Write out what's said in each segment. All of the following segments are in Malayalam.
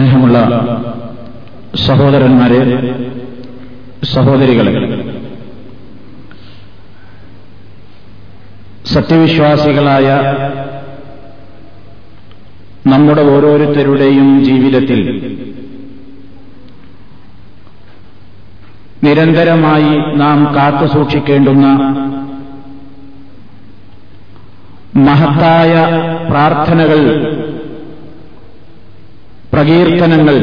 സ്നേഹമുള്ള സഹോദരന്മാരെ സഹോദരികളെ സത്യവിശ്വാസികളായ നമ്മുടെ ഓരോരുത്തരുടെയും ജീവിതത്തിൽ നിരന്തരമായി നാം കാത്തുസൂക്ഷിക്കേണ്ടുന്ന മഹത്തായ പ്രാർത്ഥനകൾ പ്രകീർത്തനങ്ങൾ.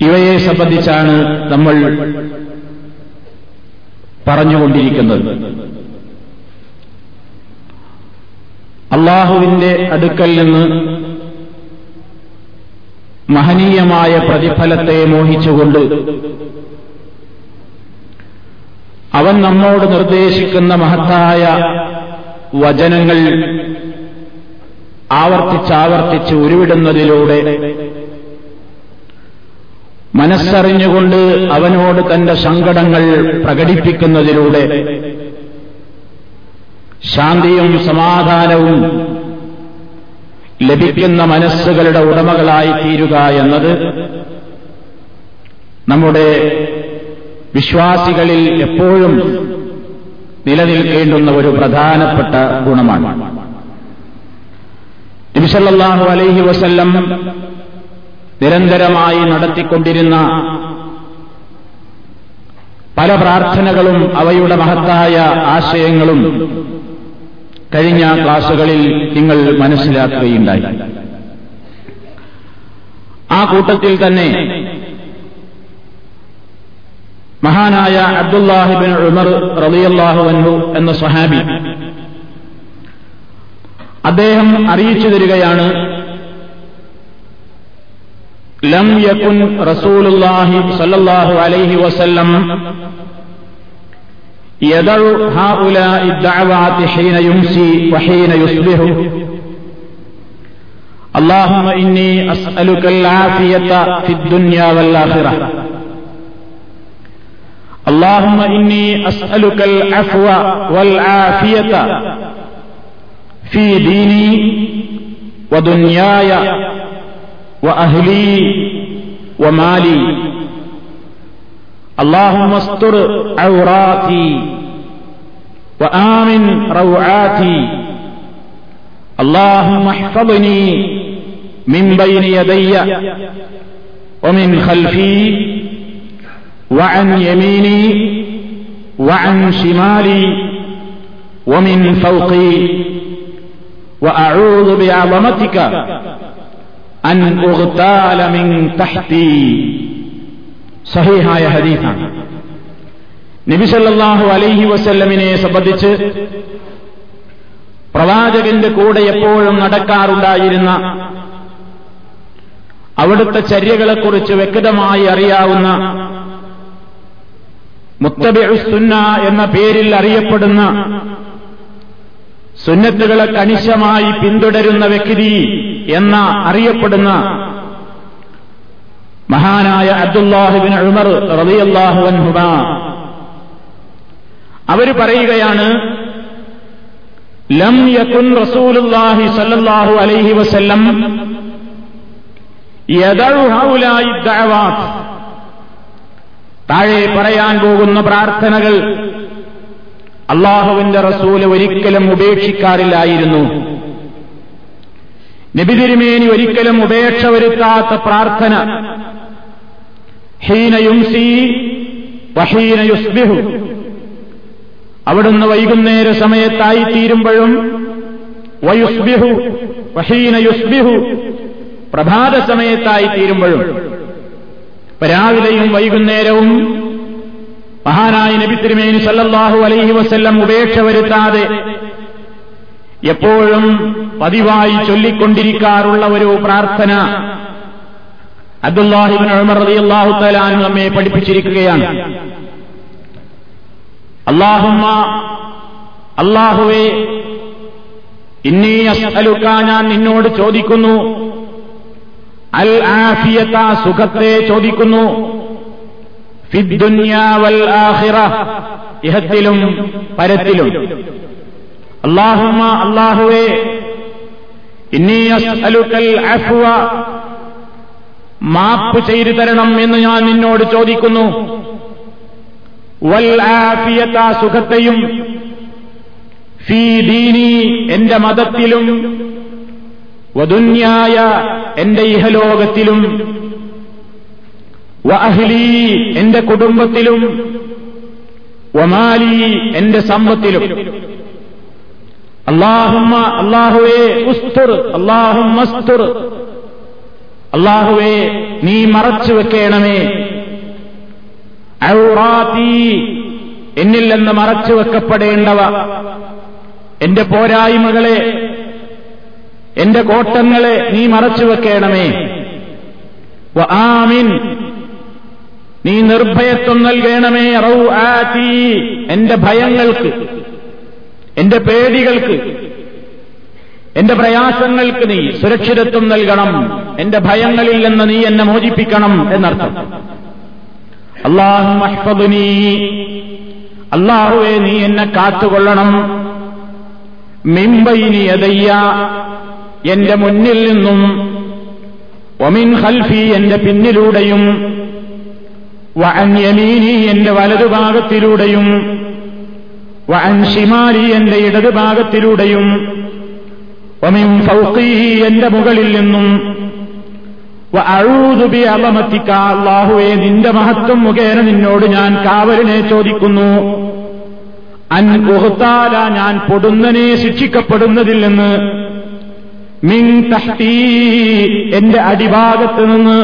ഇവയെ സംബന്ധിച്ചാണ് നമ്മൾ പറഞ്ഞുകൊണ്ടിരിക്കുന്നത്. അള്ളാഹുവിന്റെ അടുക്കൽ നിന്ന് മഹനീയമായ പ്രതിഫലത്തെ മോഹിച്ചുകൊണ്ട് അവൻ നമ്മോട് നിർദ്ദേശിക്കുന്ന മഹത്തായ വചനങ്ങൾ ആവർത്തിച്ചാവർത്തിച്ച് ഉരുവിടുന്നതിലൂടെ മനസ്സറിഞ്ഞുകൊണ്ട് അവനോട് തന്റെ സങ്കടങ്ങൾ പ്രകടിപ്പിക്കുന്നതിലൂടെ ശാന്തിയും സമാധാനവും ലഭിക്കുന്ന മനസ്സുകളുടെ ഉടമകളായി തീരുക എന്നത് നമ്മുടെ വിശ്വാസികളിൽ എപ്പോഴും നിലനിൽക്കേണ്ടുന്ന ഒരു പ്രധാനപ്പെട്ട ഗുണമാണ്. നബിസല്ലാഹു അലൈഹി വസല്ലം നിരന്തരമായി നടത്തിക്കൊണ്ടിരുന്ന പല പ്രാർത്ഥനകളും അവയുടെ മഹത്തായ ആശയങ്ങളും കഴിഞ്ഞ ക്ലാസുകളിൽ നിങ്ങൾ മനസ്സിലാക്കുകയുണ്ടായി. ആ കൂട്ടത്തിൽ തന്നെ മഹാനായ അബ്ദുല്ലാഹിബിൻ ഉമർ റളിയല്ലാഹു അൻഹു എന്ന സ്വഹാബി അദ്ദേഹം അറിയിച്ചു തരികയാണ് ലം യകുൻ റസൂലുള്ളാഹി സ്വല്ലല്ലാഹു അലൈഹി വസല്ലം يدع هؤلاء الدعوات حين يمسي وحين يصبح اللهم إني أسألك العافية في الدنيا والآخرة اللهم إني أسألك العفو والعافية في ديني ودنياي وأهلي ومالي. اللهم استر عوراتي وآمن روعاتي. اللهم احفظني من بين يدي ومن خلفي وعن يميني وعن شمالي ومن فوقي. وأعوذ بعظمتك أن أغتال من تحتي സഹിഹായ ഹദീസാണ് നബിസല്ലാഹു അലൈഹി വസല്ലമിനെ സംബന്ധിച്ച് പ്രവാചകന്റെ കൂടെ എപ്പോഴും നടക്കാറുണ്ടായിരുന്ന അവിടുത്തെ ചര്യകളെക്കുറിച്ച് വ്യക്തമായി അറിയാവുന്ന മുത്തബിസുന്ന എന്ന പേരിൽ അറിയപ്പെടുന്ന സുന്നത്തുകളെ കണിശമായി പിന്തുടരുന്ന വ്യക്തി എന്ന അറിയപ്പെടുന്ന മഹാനായ അബ്ദുല്ലാഹുബിൻ ഉമർ റബിയല്ലാഹു അൻഹുബ അവർ പറയുകയാണ് ലം യകുൻ റസൂലുല്ലാഹി സല്ലല്ലാഹു അലൈഹി വസല്ലം താഴെ പറയാൻ പോകുന്ന പ്രാർത്ഥനകൾ അള്ളാഹുവിന്റെ റസൂൽ ഒരിക്കലും ഉപേക്ഷിക്കാറില്ലായിരുന്നു. നബിതിരുമേനി ഒരിക്കലും ഉപേക്ഷ വരുത്താത്ത പ്രാർത്ഥന. അവിടുന്ന് വൈകുന്നേര സമയത്തായി തീരുമ്പോഴും വയുസ്ബിഹു വഹീന യുസ്ബിഹു പ്രഭാത സമയത്തായി തീരുമ്പോഴും. രാവിലെയും വൈകുന്നേരവും മഹാനായ നബി തിരുമേനി സല്ലല്ലാഹു അലൈഹി വസ്ല്ലം ഉപേക്ഷ വരുത്താതെ എപ്പോഴും പതിവായി ചൊല്ലിക്കൊണ്ടിരിക്കാറുള്ള ഒരു പ്രാർത്ഥന അബ്ദുല്ലാഹിബിൻ ഉമർ റളിയല്ലാഹു തആല നമ്മെ പഠിപ്പിച്ചിരിക്കുകയാണ്. അള്ളാഹുമ്മ അള്ളാഹുവേ ഇന്നീ അസ്അലുക്ക ഞാൻ നിന്നോട് ചോദിക്കുന്നു. അൽ ആഫിയത സുഖത്തെ ചോദിക്കുന്നു. ആഖിറ ഇഹത്തിലും പരത്തിലും. ഇന്നീ അസ്അലുക്കൽ അഫ്വ മാപ്പ് ചെയ്തു തരണം എന്ന് ഞാൻ നിന്നോട് ചോദിക്കുന്നു. വൽ ആഫിയത സുഖത്തെയും ഫീ ദീനി എന്റെ മതത്തിലും വദുന്യായ എന്റെ ഇഹലോകത്തിലും വ അഹ്ലി എന്റെ കുടുംബത്തിലും വമാലി എന്റെ സമ്പത്തിലും. അള്ളാഹുമ്മ അള്ളാഹുവേ ഉസ്തുർ അള്ളാഹുമസ്തുർ അള്ളാഹുവേ നീ മറച്ചു വെക്കേണമേ. ഔറാത്തി എന്നിൽ നിന്ന് മറച്ചു വെക്കപ്പെടേണ്ടവ. എന്റെ പോരായ്മകളെ എന്റെ കോട്ടങ്ങളെ നീ മറച്ചു വെക്കേണമേ. ആമിൻ നീ നിർഭയത്വം നൽകണമേ റൌ ആറ്റി എന്റെ ഭയങ്ങൾക്ക് എന്റെ പേടികൾക്ക് എന്റെ പ്രയാസങ്ങൾക്ക് നീ സുരക്ഷിതത്വം നൽകണം. എന്റെ ഭയങ്ങളിൽ നിന്ന് നീ എന്നെ മോചിപ്പിക്കണം എന്നർത്ഥം. അള്ളാഹുനീ അള്ളാഹുവെ നീ എന്നെ കാത്തുകൊള്ളണം. മിമ്പൈനി എതയ്യ എന്റെ മുന്നിൽ നിന്നും ഒമിൻ ഹൽഫി എന്റെ പിന്നിലൂടെയും വഅൻയമീനി എന്റെ വലതുഭാഗത്തിലൂടെയും വഅൻ ഷിമാലി എന്റെ ഇടതുഭാഗത്തിലൂടെയും ഒമിൻ ഫൗഖി എന്റെ മുകളിൽ നിന്നും അഴൂതുബി അലമത്തിക്ക അള്ളാഹുവെ നിന്റെ മഹത്വം മുഖേന നിന്നോട് ഞാൻ കാവലിനെ ചോദിക്കുന്നു. അൻ ഗുഹത്താല ഞാൻ പൊടുന്നനെ ശിക്ഷിക്കപ്പെടുന്നതിൽ നിന്ന് മിൻ തഹ്തീ എന്റെ അടിഭാഗത്ത് നിന്ന്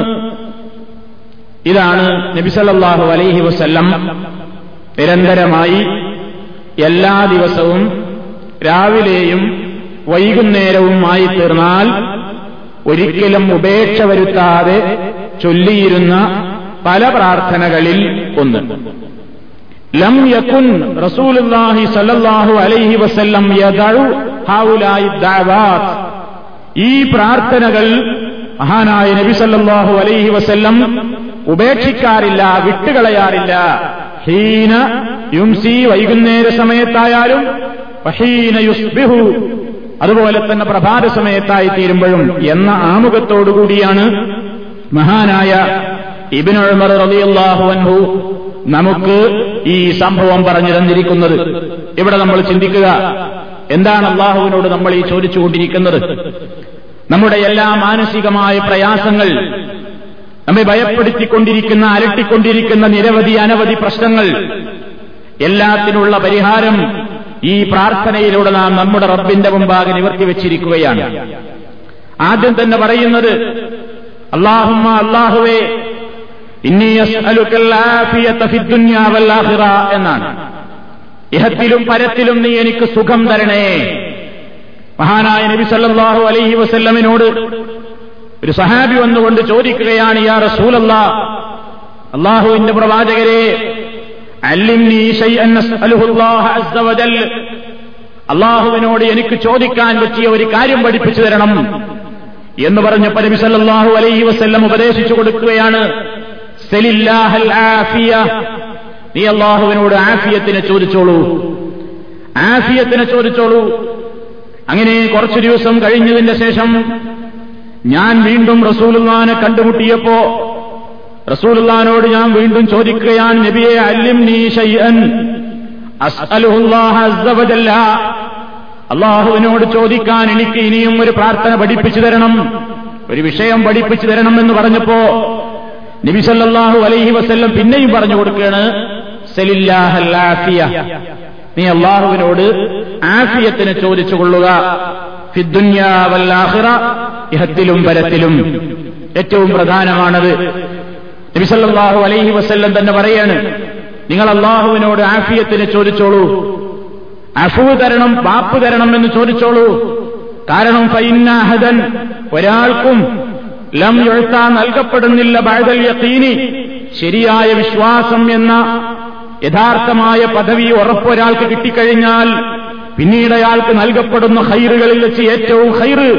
ഇതാണ് നബിസല്ലാഹു അലൈഹി വസല്ലം നിരന്തരമായി എല്ലാ ദിവസവും രാവിലെയും വൈകുന്നേരവുമായി തീർന്നാൽ ഒരിക്കലും ഉപേക്ഷ വരുത്താതെ ചൊല്ലിയിരുന്ന പല പ്രാർത്ഥനകളിൽ ഒന്ന്. ലം യക്കുൻ റസൂലുല്ലാഹി സല്ലല്ലാഹു അലൈഹി വസല്ലം യദഉ ഹൗലായി ദഅവാത്ത്. ഈ പ്രാർത്ഥനകൾ മഹാനായ നബി സല്ലല്ലാഹു അലൈഹി വസല്ലം ഉപേക്ഷിക്കാറില്ല വിട്ടുകളയാറില്ല. ഹീന യുംസി വൈകുന്നേര സമയത്തായാലും വഹീന യുസ്ബിഹു അതുപോലെ തന്നെ പ്രഭാത സമയത്തായി തീരുമ്പോഴും എന്ന ആമുഖത്തോടുകൂടിയാണ് മഹാനായ ഇബിനുമർ റളിയല്ലാഹു അൻഹു നമുക്ക് ഈ സംഭവം പറഞ്ഞു തന്നിരിക്കുന്നത്. ഇവിടെ നമ്മൾ ചിന്തിക്കുക എന്താണ് അള്ളാഹുവിനോട് നമ്മൾ ഈ ചോദിച്ചുകൊണ്ടിരിക്കുന്നത്? നമ്മുടെ എല്ലാ മാനസികമായ പ്രയാസങ്ങൾ നമ്മെ ഭയപ്പെടുത്തിക്കൊണ്ടിരിക്കുന്ന അലട്ടിക്കൊണ്ടിരിക്കുന്ന നിരവധി അനവധി പ്രശ്നങ്ങൾ. എല്ലാത്തിനുള്ള പരിഹാരം ഈ പ്രാർത്ഥനയിലൂടെ നാം നമ്മുടെ റബ്ബിന്റെ മുമ്പാകെ നിവർത്തി വെച്ചിരിക്കുകയാണ്. ആദ്യം തന്നെ പറയുന്നത് അള്ളാഹുമ്മ അള്ളാഹുവേ എന്നാണ്. ഇഹത്തിലും പരത്തിലും നീ എനിക്ക് സുഖം തരണേ. മഹാനായ നബി സല്ലാഹു അലൈഹി വസല്ലമിനോട് ഒരു സഹാബി വന്നുകൊണ്ട് ചോദിക്കുകയാണ് യാ റസൂലല്ല അള്ളാഹുവിന്റെ പ്രവാചകരെ അള്ളാഹുവിനോട് എനിക്ക് ചോദിക്കാൻ പറ്റിയ ഒരു കാര്യം പഠിപ്പിച്ചു തരണം. എന്ന് പറഞ്ഞ സല്ലല്ലാഹു അലൈഹി വസല്ലം ഉപദേശിച്ചു കൊടുക്കുകയാണ് നീ അള്ളാഹുവിനോട് ആഫിയത്തിനെ ചോദിച്ചോളൂ. ആഫിയത്തിനെ ചോദിച്ചോളൂ. അങ്ങനെ കുറച്ചു ദിവസം കഴിഞ്ഞതിന്റെ ശേഷം ഞാൻ വീണ്ടും റസൂലുല്ലാനെ കണ്ടുമുട്ടിയപ്പോ റസൂലുല്ലാനോട് ഞാൻ വീണ്ടും ചോദിക്കുകയാണ് നബിയെ അല്ലിം നീ അള്ളാഹുവിനോട് ചോദിക്കാൻ എനിക്ക് ഇനിയും ഒരു പ്രാർത്ഥന പഠിപ്പിച്ചു തരണം ഒരു വിഷയം പഠിപ്പിച്ചു തരണം എന്ന് പറഞ്ഞപ്പോ നബിസല്ലാഹു അലൈഹി വസ്ല്ലം പിന്നെയും പറഞ്ഞു കൊടുക്കുകയാണ് നീ അള്ളാഹുവിനോട് ആഫിയത്തിന് ചോദിച്ചു കൊള്ളുക. ഇഹത്തിലും പരത്തിലും ഏറ്റവും പ്രധാനമാണത്. നബിസല്ലാഹു അലൈഹി വസ്ല്ലം തന്നെ പറയാണ് നിങ്ങൾ അള്ളാഹുവിനോട് ആഫിയത്തിന് ചോദിച്ചോളൂ. അഫു തരണം പാപ്പ് തരണം എന്ന് ചോദിച്ചോളൂ. കാരണം ഫൈന്നാഹദൻ ഒരാൾക്കും ലം എഴുത്താ നൽകപ്പെടുന്നില്ല ബഴതൽ യത്തീനി ശരിയായ വിശ്വാസം എന്ന യഥാർത്ഥമായ പദവി ഉറപ്പൊരാൾക്ക് കിട്ടിക്കഴിഞ്ഞാൽ പിന്നീട് അയാൾക്ക് നൽകപ്പെടുന്ന ഹൈറുകളിൽ വെച്ച് ഏറ്റവും ഹൈറ്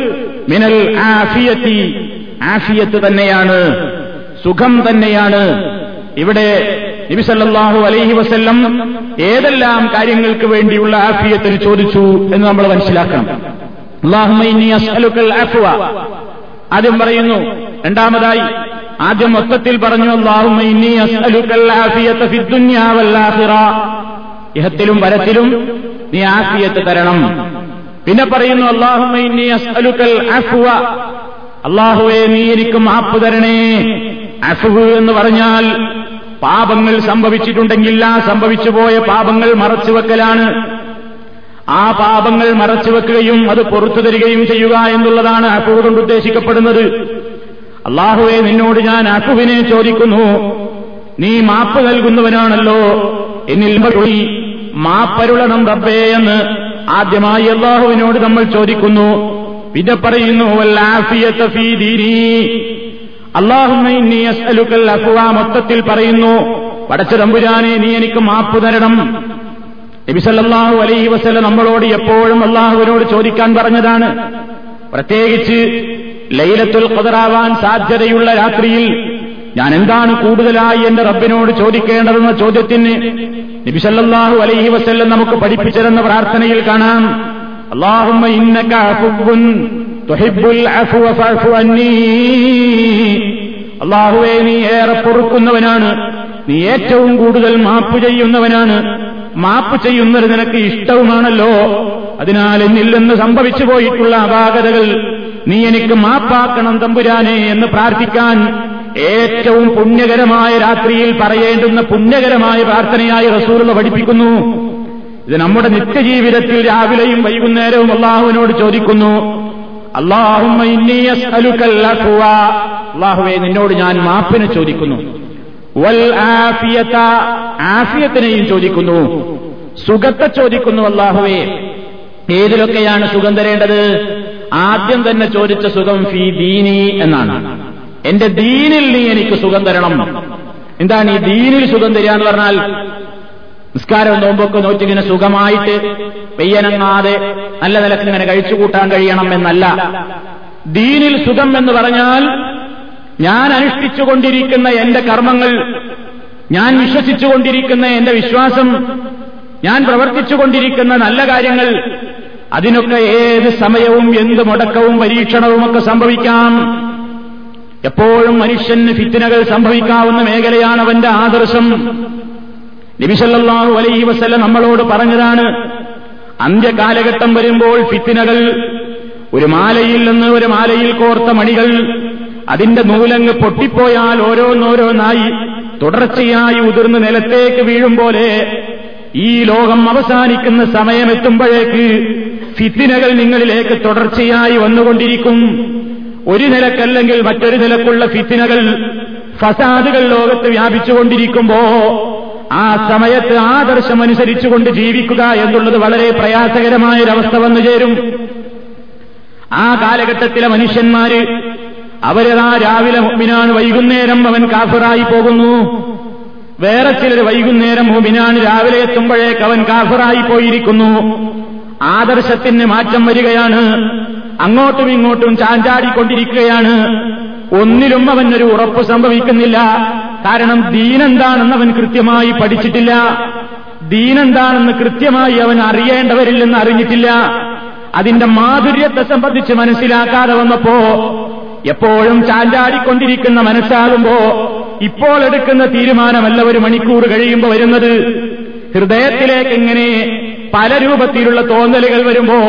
മിനൽ ആഫിയത്തി. ആഫിയത്ത് തന്നെയാണ്. സുഖം തന്നെയാണ്. ഇവിടെ നബിസല്ലാഹു അലൈഹി വസ്ല്ലം ഏതെല്ലാം കാര്യങ്ങൾക്ക് വേണ്ടിയുള്ള ആഫിയത്തിന് ചോദിച്ചു എന്ന് നമ്മൾ മനസ്സിലാക്കണം. ആദ്യം പറയുന്നു രണ്ടാമതായി ആദ്യം മൊത്തത്തിൽ പറഞ്ഞു ഇഹത്തിലും വരത്തിലും നീ ആഫിയത്ത് തരണം. പിന്നെ പറയുന്നു അള്ളാഹുവെ നീ എനിക്ക് മാപ്പ് തരണേ. അഫുഹ് എന്ന് പറഞ്ഞാൽ പാപങ്ങൾ സംഭവിച്ചിട്ടുണ്ടെങ്കിൽ ആ സംഭവിച്ചു പോയ പാപങ്ങൾ മറച്ചുവെക്കലാണ് ആ പാപങ്ങൾ മറച്ചുവെക്കുകയും അത് പുറത്തു തരികയും ചെയ്യുക എന്നുള്ളതാണ് അഫു കൊണ്ട് ഉദ്ദേശിക്കപ്പെടുന്നത്. അള്ളാഹുവെ നിന്നോട് ഞാൻ അഫുവിനെ ചോദിക്കുന്നു. നീ മാപ്പ് നൽകുന്നവനാണല്ലോ. എന്നിൽ മാപ്പരുളണം റബ്ബേ എന്ന്. ആദ്യമായി അള്ളാഹുവിനോട് നമ്മൾ ചോദിക്കുന്നു. പിന്നെ പറയുന്നു മൊത്തത്തിൽ പറയുന്നു പടച്ച തമ്പുരാനെ നീ എനിക്ക് മാപ്പ് തരണം. നബിസല്ലാഹു അലൈഹി വസല്ല നമ്മളോട് എപ്പോഴും അള്ളാഹുവിനോട് ചോദിക്കാൻ പറഞ്ഞതാണ്. പ്രത്യേകിച്ച് ലൈലത്തുൽ ഖദറാവാൻ സാധ്യതയുള്ള രാത്രിയിൽ ഞാൻ എന്താണ് കൂടുതലായി എന്റെ റബ്ബിനോട് ചോദിക്കേണ്ടതെന്ന ചോദ്യത്തിന് നബിസല്ലാഹു അലൈഹി വസ്ല്ലം നമുക്ക് പഠിപ്പിച്ചതെന്ന പ്രാർത്ഥനയിൽ കാണാം. അള്ളാഹുമ്മ ഇന്നക തുഹിബ്ബുൽ അള്ളാഹുവെ നീ ഏറെ പൊറുക്കുന്നവനാണ്. നീ ഏറ്റവും കൂടുതൽ മാപ്പ് ചെയ്യുന്നവനാണ്. മാപ്പ് ചെയ്യുന്നത് നിനക്ക് ഇഷ്ടവുമാണല്ലോ. അതിനാൽ എന്നിൽ സംഭവിച്ചു പോയിട്ടുള്ള അപാകതകൾ നീ എനിക്ക് മാപ്പാക്കണം തമ്പുരാനെ എന്ന് പ്രാർത്ഥിക്കാൻ ഏറ്റവും പുണ്യകരമായ രാത്രിയിൽ പറയേണ്ടുന്ന പുണ്യകരമായ പ്രാർത്ഥനയായി റസൂറുള്ള പഠിപ്പിക്കുന്നു. ഇത് നമ്മുടെ നിത്യജീവിതത്തിൽ രാവിലെയും വൈകുന്നേരവും അള്ളാഹുവിനോട് ചോദിക്കുന്നു. അള്ളാഹുവെ നിന്നോട് ഞാൻ മാപ്പിനെ ചോദിക്കുന്നു. വൽ ആഫിയത ആഫിയത്തിനെയും ചോദിക്കുന്നു. സുഖത്തെ ചോദിക്കുന്നു അള്ളാഹുവേ. ഏതിലൊക്കെയാണ് സുഖം തരേണ്ടത്? ആദ്യം തന്നെ ചോദിച്ച സുഖം ഫി ദീനി എന്നാണ്. എന്റെ ദീനിൽ നീ എനിക്ക് സുഖം തരണം. എന്താണ് ഈ ദീനിൽ സുഖം തരിക എന്ന് പറഞ്ഞാൽ നിസ്കാരം നോമ്പൊക്കെ നോറ്റിങ്ങനെ സുഖമായിട്ട് പെയ്യനങ്ങാതെ നല്ല നിലയ്ക്ക് ഇങ്ങനെ കഴിച്ചുകൂട്ടാൻ കഴിയണം എന്നല്ല. ദീനിൽ സുഖം എന്ന് പറഞ്ഞാൽ ഞാൻ അനുഷ്ഠിച്ചുകൊണ്ടിരിക്കുന്ന എന്റെ കർമ്മങ്ങൾ ഞാൻ വിശ്വസിച്ചുകൊണ്ടിരിക്കുന്ന എന്റെ വിശ്വാസം ഞാൻ പ്രവർത്തിച്ചുകൊണ്ടിരിക്കുന്ന നല്ല കാര്യങ്ങൾ അതിനൊക്കെ ഏത് സമയവും എന്ത് മുടക്കവും പരീക്ഷണവുമൊക്കെ സംഭവിക്കാം. എപ്പോഴും മനുഷ്യന് ഫിത്തിനകൾ സംഭവിക്കാവുന്ന മേഖലയാണ് അവന്റെ ആദർശം നബിസല്ലാഹു അലൈഹി വസല്ല നമ്മളോട് പറഞ്ഞതാണ് അന്ത്യകാലഘട്ടം വരുമ്പോൾ ഫിത്തിനകൾ ഒരു മാലയിൽ നിന്ന് ഒരു മാലയിൽ കോർത്ത മണികൾ അതിന്റെ നൂലങ്ങ് പൊട്ടിപ്പോയാൽ ഓരോന്നോരോന്നായി തുടർച്ചയായി ഉതിർന്ന് നിലത്തേക്ക് വീഴും പോലെ ഈ ലോകം അവസാനിക്കുന്ന സമയമെത്തുമ്പോഴേക്ക് ഫിത്തിനകൾ നിങ്ങളിലേക്ക് തുടർച്ചയായി വന്നുകൊണ്ടിരിക്കും. ഒരു നിലക്കല്ലെങ്കിൽ മറ്റൊരു നിലക്കുള്ള ഫിത്തിനകൾ ഫസാദുകൾ ലോകത്ത് വ്യാപിച്ചുകൊണ്ടിരിക്കുമ്പോ ആ സമയത്ത് ആദർശമനുസരിച്ചുകൊണ്ട് ജീവിക്കുക എന്നുള്ളത് വളരെ പ്രയാസകരമായൊരവസ്ഥ വന്നു ചേരും. ആ കാലഘട്ടത്തിലെ മനുഷ്യന്മാര് അവരതാ രാവിലെ മുമ്പിനാണ് വൈകുന്നേരം അവൻ കാഫിറായി പോകുന്നു. വേറെ ചിലർ വൈകുന്നേരം മുമ്പിനാണ് രാവിലെ എത്തുമ്പോഴേക്ക് അവൻ കാഫിറായി പോയിരിക്കുന്നു. ആദർശത്തിന് മാറ്റം വരികയാണ്. അങ്ങോട്ടും ഇങ്ങോട്ടും ചാഞ്ചാടിക്കൊണ്ടിരിക്കുകയാണ്. ഒന്നിലും അവനൊരു ഉറപ്പ് സംഭവിക്കുന്നില്ല. കാരണം ദീനെന്താണെന്ന് അവൻ കൃത്യമായി പഠിച്ചിട്ടില്ല. ദീനെന്താണെന്ന് കൃത്യമായി അവൻ അറിയേണ്ടവരില്ലെന്ന് അറിഞ്ഞിട്ടില്ല. അതിന്റെ മാധുര്യത്തെ സംബന്ധിച്ച് മനസ്സിലാക്കാതെ വന്നപ്പോ എപ്പോഴും ചാഞ്ചാടിക്കൊണ്ടിരിക്കുന്ന മനസ്സാകുമ്പോ ഇപ്പോൾ എടുക്കുന്ന തീരുമാനമല്ല ഒരു മണിക്കൂർ കഴിയുമ്പോൾ വരുന്നത്. ഹൃദയത്തിലേക്ക് ഇങ്ങനെ പല രൂപത്തിലുള്ള തോന്നലുകൾ വരുമ്പോ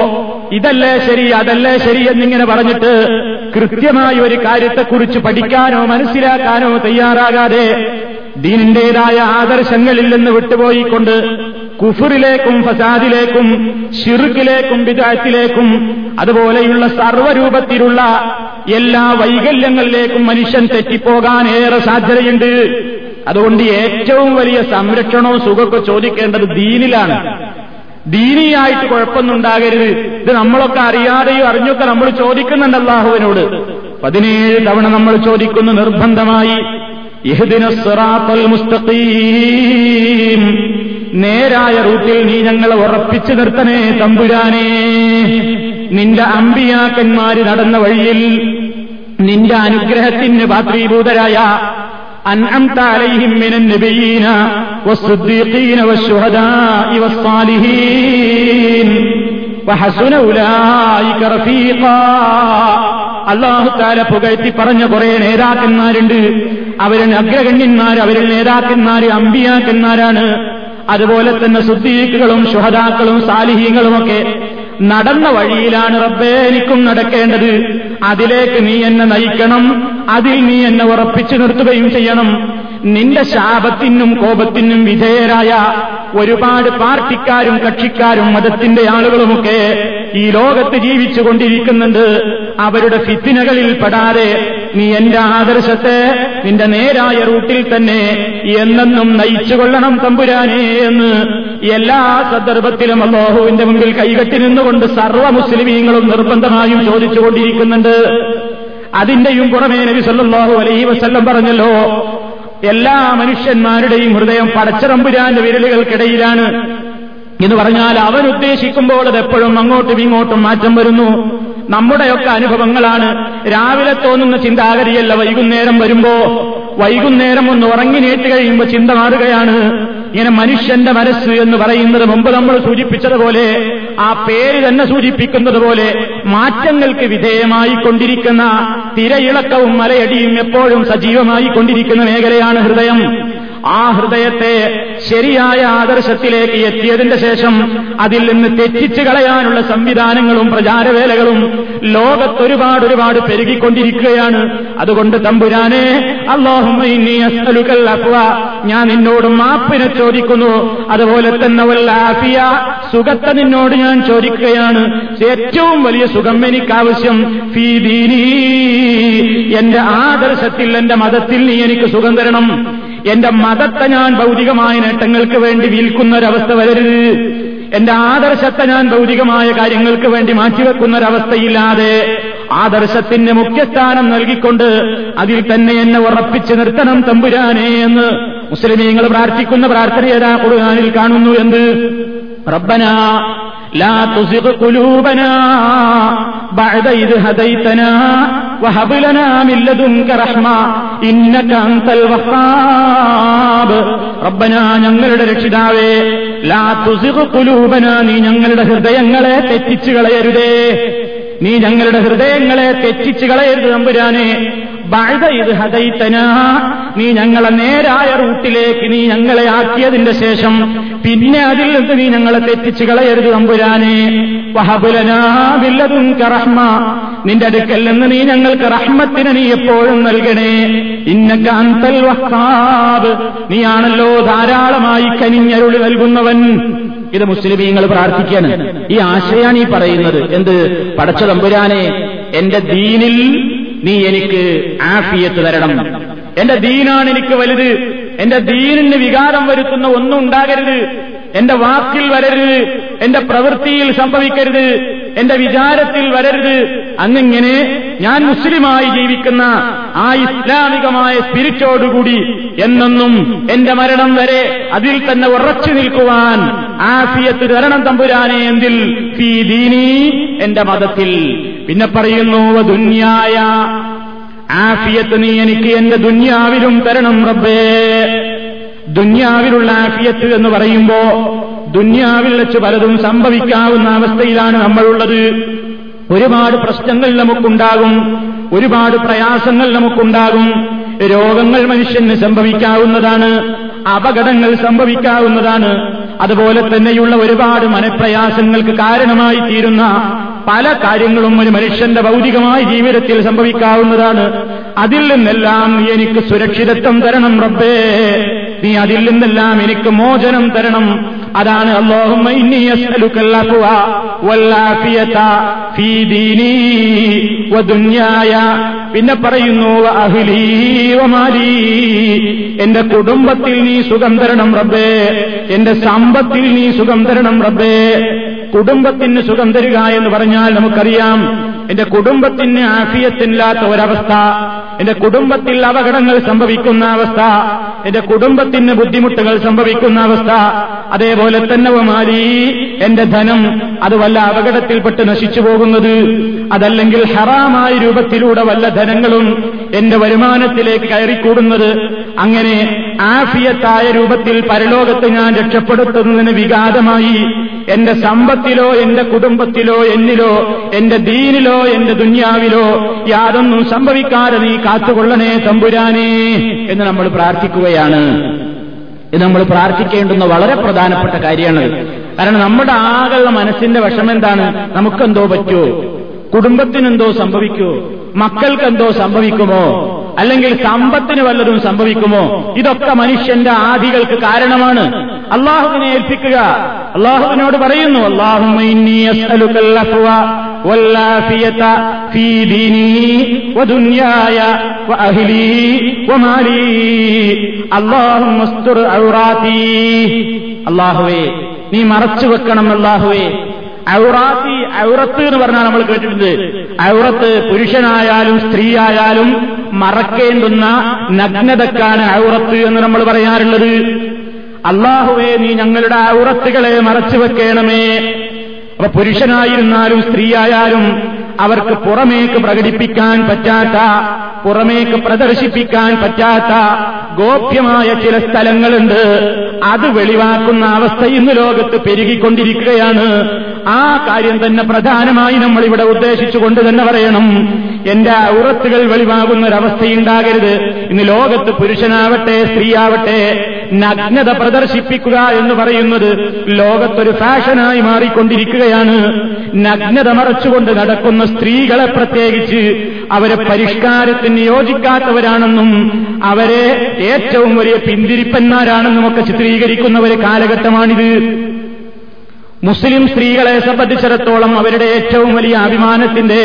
ഇതല്ലേ ശരി അതല്ലേ ശരി എന്നിങ്ങനെ പറഞ്ഞിട്ട് കൃത്യമായ ഒരു കാര്യത്തെക്കുറിച്ച് പഠിക്കാനോ മനസ്സിലാക്കാനോ തയ്യാറാകാതെ ദീനിന്റേതായ ആദർശങ്ങളിൽ നിന്ന് വിട്ടുപോയിക്കൊണ്ട് കുഫറിലേക്കും ഫസാദിലേക്കും ഷിറുക്കിലേക്കും വിദായത്തിലേക്കും അതുപോലെയുള്ള സർവരൂപത്തിലുള്ള എല്ലാ വൈകല്യങ്ങളിലേക്കും മനുഷ്യൻ തെറ്റിപ്പോകാൻ ഏറെ സാധ്യതയുണ്ട്. അതുകൊണ്ട് ഏറ്റവും വലിയ സംരക്ഷണവും സുഖമൊക്കെ ചോദിക്കേണ്ടത് ദീനിലാണ്. ദീനിയായിട്ട് കുഴപ്പമൊന്നും ഉണ്ടാകരുത് ഇത് നമ്മളൊക്കെ അറിയാതെയോ അറിഞ്ഞൊക്കെ നമ്മൾ ചോദിക്കുന്നുണ്ട് അള്ളാഹുവിനോട്. പതിനേഴ് തവണ നമ്മൾ ചോദിക്കുന്നു നിർബന്ധമായി. മുസ്തഖീം. നേരായ റൂട്ടിൽ നീ ഞങ്ങളെ ഉറപ്പിച്ചു നിർത്തണേ തമ്പുരാനേ. നിന്റെ അമ്പിയാക്കന്മാര് നടന്ന വഴിയിൽ നിന്റെ അനുഗ്രഹത്തിന് പാത്രീഭൂതരായ അൻഅം താലയിഹിമ്മിനും നബീന. والصديقين والشهداء والصالحين അള്ളാഹുത്താല പുകഴ്ത്തി പറഞ്ഞ കുറെ നേതാക്കന്മാരുണ്ട് അവരിൽ അഗ്രഗണ്യന്മാർ അവരിൽ നേതാക്കന്മാർ അമ്പിയാക്കന്മാരാണ് അതുപോലെ തന്നെ സുദ്ദീഖുകളും ശുഹദാക്കളും സാലിഹീങ്ങളുമൊക്കെ നടന്ന വഴിയിലാണ് റബ്ബേ എനിക്കും നടക്കേണ്ടത് അതിലേക്ക് നീ എന്നെ നയിക്കണം അതിൽ നീ എന്നെ ഉറപ്പിച്ചു നിർത്തുകയും ചെയ്യണം നിന്റെ ശാപത്തിനും കോപത്തിനും വിധേയരായ ഒരുപാട് പാർട്ടിക്കാരും കക്ഷിക്കാരും മതത്തിന്റെ ആളുകളുമൊക്കെ ഈ ലോകത്ത് ജീവിച്ചു കൊണ്ടിരിക്കുന്നുണ്ട്. അവരുടെ ഫിത്തിനകളിൽ പെടാതെ നീ എന്റെ ആദർശത്തെ നിന്റെ നേരായ റൂട്ടിൽ തന്നെ എന്നെന്നും നയിച്ചുകൊള്ളണം തമ്പുരാനേ എന്ന് എല്ലാ സന്ദർഭത്തിലും അള്ളാഹുവിന്റെ മുമ്പിൽ കൈകെട്ടി നിന്നുകൊണ്ട് സർവ മുസ്ലിമീങ്ങളും നിർബന്ധമായും ചോദിച്ചുകൊണ്ടിരിക്കുന്നുണ്ട്. അതിന്റെയും പുറമേ നബി സല്ലാഹു അലൈഹി വസ്ല്ലം പറഞ്ഞല്ലോ എല്ലാ മനുഷ്യന്മാരുടെയും ഹൃദയം പടച്ചറമ്പുരാന്റെ വിരലുകൾക്കിടയിലാണ്. എന്ന് പറഞ്ഞാൽ അവൻ ഉദ്ദേശിക്കുമ്പോൾ അത് എപ്പോഴും അങ്ങോട്ടും ഇങ്ങോട്ടും മാറ്റം വരുന്നു. നമ്മുടെയൊക്കെ അനുഭവങ്ങളാണ്. രാവിലെ തോന്നുന്ന ചിന്താഗതിയല്ല വൈകുന്നേരം വരുമ്പോ. വൈകുന്നേരം ഒന്ന് ഉറങ്ങി നീട്ടി കഴിയുമ്പോൾ ചിന്ത മാറുകയാണ്. ഇങ്ങനെ മനുഷ്യന്റെ മനസ്സ് എന്ന് പറയുന്നത് മുമ്പ് നമ്മൾ സൂചിപ്പിച്ചതുപോലെ ആ പേര് തന്നെ സൂചിപ്പിക്കുന്നത് പോലെ മാറ്റങ്ങൾക്ക് വിധേയമായി കൊണ്ടിരിക്കുന്ന തിരയിളക്കവും മലയടിയും എപ്പോഴും സജീവമായി കൊണ്ടിരിക്കുന്ന മേഖലയാണ് ഹൃദയം. ആ ഹൃദയത്തെ ശരിയായ ആദർശത്തിലേക്ക് എത്തിയതിന്റെ ശേഷം അതിൽ നിന്ന് തെറ്റിച്ചു കളയാനുള്ള സംവിധാനങ്ങളും പ്രചാരവേലകളും ലോകത്തൊരുപാട് ഒരുപാട് പെരുകിക്കൊണ്ടിരിക്കുകയാണ്. അതുകൊണ്ട് തമ്പുരാനെ അഫ്വ ഞാൻ നിന്നോട് മാപ്പിനെ ചോദിക്കുന്നു. അതുപോലെ തന്നെ വല്ലാഫിയ സുഖത്തെ നിന്നോട് ഞാൻ ചോദിക്കുകയാണ്. ഏറ്റവും വലിയ സുഖം എനിക്കാവശ്യം ഫീദീനി എന്റെ ആദർശത്തിൽ എന്റെ മതത്തിൽ നീ എനിക്ക് സുഖം തരണം. എന്റെ മതത്തെ ഞാൻ ഭൗതികമായ നേട്ടങ്ങൾക്ക് വേണ്ടി വിൽക്കുന്ന ഒരവസ്ഥ വരരുത്. എന്റെ ആദർശത്തെ ഞാൻ ഭൗതികമായ കാര്യങ്ങൾക്ക് വേണ്ടി മാറ്റിവെക്കുന്ന ഒരവസ്ഥയില്ലാതെ ആദർശത്തിന് മുഖ്യസ്ഥാനം നൽകിക്കൊണ്ട് അതിൽ തന്നെ എന്നെ ഉറപ്പിച്ചു നിർത്തണം തമ്പുരാനെ എന്ന് മുസ്ലിമീങ്ങൾ പ്രാർത്ഥിക്കുന്ന പ്രാർത്ഥനയതാ കുറുകാനിൽ കാണുന്നു എന്ത്? റബ്ബന ലാ തുസിഖ് കുലൂബന ബഅദ ഇദ് ഹദൈതനാ റബ്ബന ഞങ്ങളുടെ രക്ഷിതാവേ ലാ തുസിഖ് നീ ഞങ്ങളുടെ ഹൃദയങ്ങളെ തെറ്റിച്ചു കളയരുതേ. നീ ഞങ്ങളുടെ ഹൃദയങ്ങളെ തെറ്റിച്ചു കളയരുത് നമ്പുരാനെ. നീ ഞങ്ങളെ നേരായ റൂട്ടിലേക്ക് നീ ഞങ്ങളെ ആക്കിയതിന്റെ ശേഷം പിന്നെ അതിൽ നിന്ന് നീ ഞങ്ങളെ തെറ്റിച്ചു കളയരുത് അമ്പുരാനെ വഹബുലനാവില്ലതും കറഹ്മ നിന്റെ അടുക്കൽ നിന്ന് നീ ഞങ്ങൾക്ക് റഹ്മത്തിന് നീ എപ്പോഴും നൽകണേ. ഇന്നക്ക അന്തൽ വഹാബ്. നീയാണല്ലോ ധാരാളമായി കനിഞ്ഞരുളി നൽകുന്നവൻ. ഇത് മുസ്ലിമീങ്ങൾ പ്രാർത്ഥിക്കാനാണ് ഈ ആശയാണ് ഈ പറയുന്നത്. എന്ത്? പടച്ച തമ്പുരാനെ എന്റെ ദീനിൽ നീ എനിക്ക് ആഫിയത്ത് തരണം. എന്റെ ദീനാണ് എനിക്ക് വലുത്. എന്റെ ദീനിന് വികാരം വരുത്തുന്ന ഒന്നും ഉണ്ടാകരുത്. എന്റെ വാക്കിൽ വരരുത്. എന്റെ പ്രവൃത്തിയിൽ സംഭവിക്കരുത്. എന്റെ വിചാരത്തിൽ വരരുത്. അന്നിങ്ങനെ ഞാൻ മുസ്ലിമായി ജീവിക്കുന്ന ആ ഇസ്ലാമികമായ സ്പിരിറ്റോടുകൂടി എന്നെന്നും എന്റെ മരണം വരെ അതിൽ തന്നെ ഉറച്ചു നിൽക്കുവാൻ ആഫിയത്ത് തരണം തമ്പുരാനെ എന്തിൽ? ദീനി എന്റെ മതത്തിൽ. പിന്നെ പറയുന്നു ദുന്യായ ആഫിയത്ത് നീ എനിക്ക് എന്റെ ദുന്യാവിലും തരണം റബ്ബേ. ദുന്യാവിലുള്ള ആഫിയത്ത് എന്ന് പറയുമ്പോ ദുന്യാവിൽ വെച്ച് പലതും സംഭവിക്കാവുന്ന അവസ്ഥയിലാണ് നമ്മളുള്ളത്. ഒരുപാട് പ്രശ്നങ്ങൾ നമുക്കുണ്ടാകും ഒരുപാട് പ്രയാസങ്ങൾ നമുക്കുണ്ടാകും. രോഗങ്ങൾ മനുഷ്യന് സംഭവിക്കാവുന്നതാണ് അപകടങ്ങൾ സംഭവിക്കാവുന്നതാണ്. അതുപോലെ തന്നെയുള്ള ഒരുപാട് മനപ്രയാസങ്ങൾക്ക് കാരണമായി തീരുന്ന പല കാര്യങ്ങളും ഒരു മനുഷ്യന്റെ ഭൗതികമായ ജീവിതത്തിൽ സംഭവിക്കാവുന്നതാണ്. അതിൽ നിന്നെല്ലാം നീ എനിക്ക് സുരക്ഷിതത്വം തരണം റബ്ബേ. നീ അതിൽ നിന്നെല്ലാം എനിക്ക് മോചനം തരണം. അതാണ് പിന്നെ പറയുന്നു എന്റെ കുടുംബത്തിൽ നീ സുഖം തരണം റബ്ബേ. എന്റെ സമ്പത്തിൽ നീ സുഖം തരണം റബ്ബേ. കുടുംബത്തിന് സുഖം തരിക എന്ന് പറഞ്ഞാൽ നമുക്കറിയാം എന്റെ കുടുംബത്തിന് ആഫിയത്തില്ലാത്ത ഒരവസ്ഥ. എന്റെ കുടുംബത്തിൽ അപകടങ്ങൾ സംഭവിക്കുന്ന അവസ്ഥ എന്റെ കുടുംബത്തിന് ബുദ്ധിമുട്ടുകൾ സംഭവിക്കുന്ന അവസ്ഥ അതേപോലെ തന്നെ മാലി എന്റെ ധനം അത് വല്ല അപകടത്തിൽപ്പെട്ട് നശിച്ചു പോകുന്നത് അതല്ലെങ്കിൽ ഹറാമായ രൂപത്തിലൂടെ വല്ല ധനങ്ങളും എന്റെ വരുമാനത്തിലേക്ക് കയറിക്കൂടുന്നത് അങ്ങനെ ആഫിയത്തായ രൂപത്തിൽ പരലോകത്ത് ഞാൻ രക്ഷപ്പെടുത്തുന്നതിന് വിഘാതമായി എന്റെ സമ്പത്തിലോ എന്റെ കുടുംബത്തിലോ എന്നിലോ എന്റെ ദീനിലോ എന്റെ ദുന്യാവിലോ യാതൊന്നും സംഭവിക്കാതെ നീ കാത്തുകൊള്ളണേ തമ്പുരാനേ എന്ന് നമ്മൾ പ്രാർത്ഥിക്കുകയാണ്. ഇത് നമ്മൾ പ്രാർത്ഥിക്കേണ്ടുന്ന വളരെ പ്രധാനപ്പെട്ട കാര്യമാണ്. കാരണം നമ്മുടെ ആകെയുള്ള മനസ്സിന്റെ വിഷമം എന്താണ്? നമുക്കെന്തോ പറ്റുമോ കുടുംബത്തിനെന്തോ സംഭവിക്കുമോ മക്കൾക്കെന്തോ സംഭവിക്കുമോ? അല്ലെങ്കിൽ സമ്പത്തിന് വല്ലതും സംഭവിക്കുമോ? ഇതൊക്കെ മനുഷ്യന്റെ ആദികൾക്ക് കാരണമാണ്. അള്ളാഹുവിനെ ഏൽപ്പിക്കുക. അള്ളാഹുവിനോട് പറയുന്നു അള്ളാഹുവേ നീ മറച്ചു വെക്കണം അള്ളാഹുവേ. ഔറാത്തി ഔറത്ത് എന്ന് പറഞ്ഞാൽ നമ്മൾ കേട്ടിട്ടുണ്ട്. ഔറത്ത് പുരുഷനായാലും സ്ത്രീയായാലും മറക്കേണ്ടുന്ന നഗ്നതക്കാണ് ഔറത്ത് എന്ന് നമ്മൾ പറയാറുള്ളത്. അള്ളാഹുവെ നീ ഞങ്ങളുടെ ഔറത്തുകളെ മറച്ചു വെക്കണമേ. അപ്പൊ പുരുഷനായിരുന്നാലും സ്ത്രീയായാലും അവർക്ക് പുറമേക്ക് പ്രകടിപ്പിക്കാൻ പറ്റാത്ത പുറമേക്ക് പ്രദർശിപ്പിക്കാൻ പറ്റാത്ത ഗോപ്യമായ ചില സ്ഥലങ്ങളുണ്ട്. അത് വെളിവാക്കുന്ന അവസ്ഥ ഇന്ന് ലോകത്ത് പെരുകിക്കൊണ്ടിരിക്കുകയാണ്. ആ കാര്യം തന്നെ പ്രധാനമായി നമ്മൾ ഇവിടെ ഉദ്ദേശിച്ചുകൊണ്ട് തന്നെ പറയണം. എന്റെ ഉറത്തുകൾ വെളിവാകുന്ന ഒരവസ്ഥയുണ്ടാകരുത് ഇന്ന് ലോകത്ത് പുരുഷനാവട്ടെ സ്ത്രീയാവട്ടെ നഗ്നത പ്രദർശിപ്പിക്കുക എന്ന് പറയുന്നത് ലോകത്തൊരു ഫാഷനായി മാറിക്കൊണ്ടിരിക്കുകയാണ്. നഗ്നത മറച്ചുകൊണ്ട് നടക്കുന്ന സ്ത്രീകളെ പ്രത്യേകിച്ച് അവരെ പരിഷ്കാരത്തിന് യോജിക്കാത്തവരാണെന്നും അവരെ ഏറ്റവും വലിയ പിന്തിരിപ്പന്മാരാണെന്നും ഒക്കെ ചിത്രീകരിക്കുന്ന ഒരു കാലഘട്ടമാണിത്. മുസ്ലിം സ്ത്രീകളെ സംബന്ധിച്ചിടത്തോളം അവരുടെ ഏറ്റവും വലിയ അഭിമാനത്തിന്റെ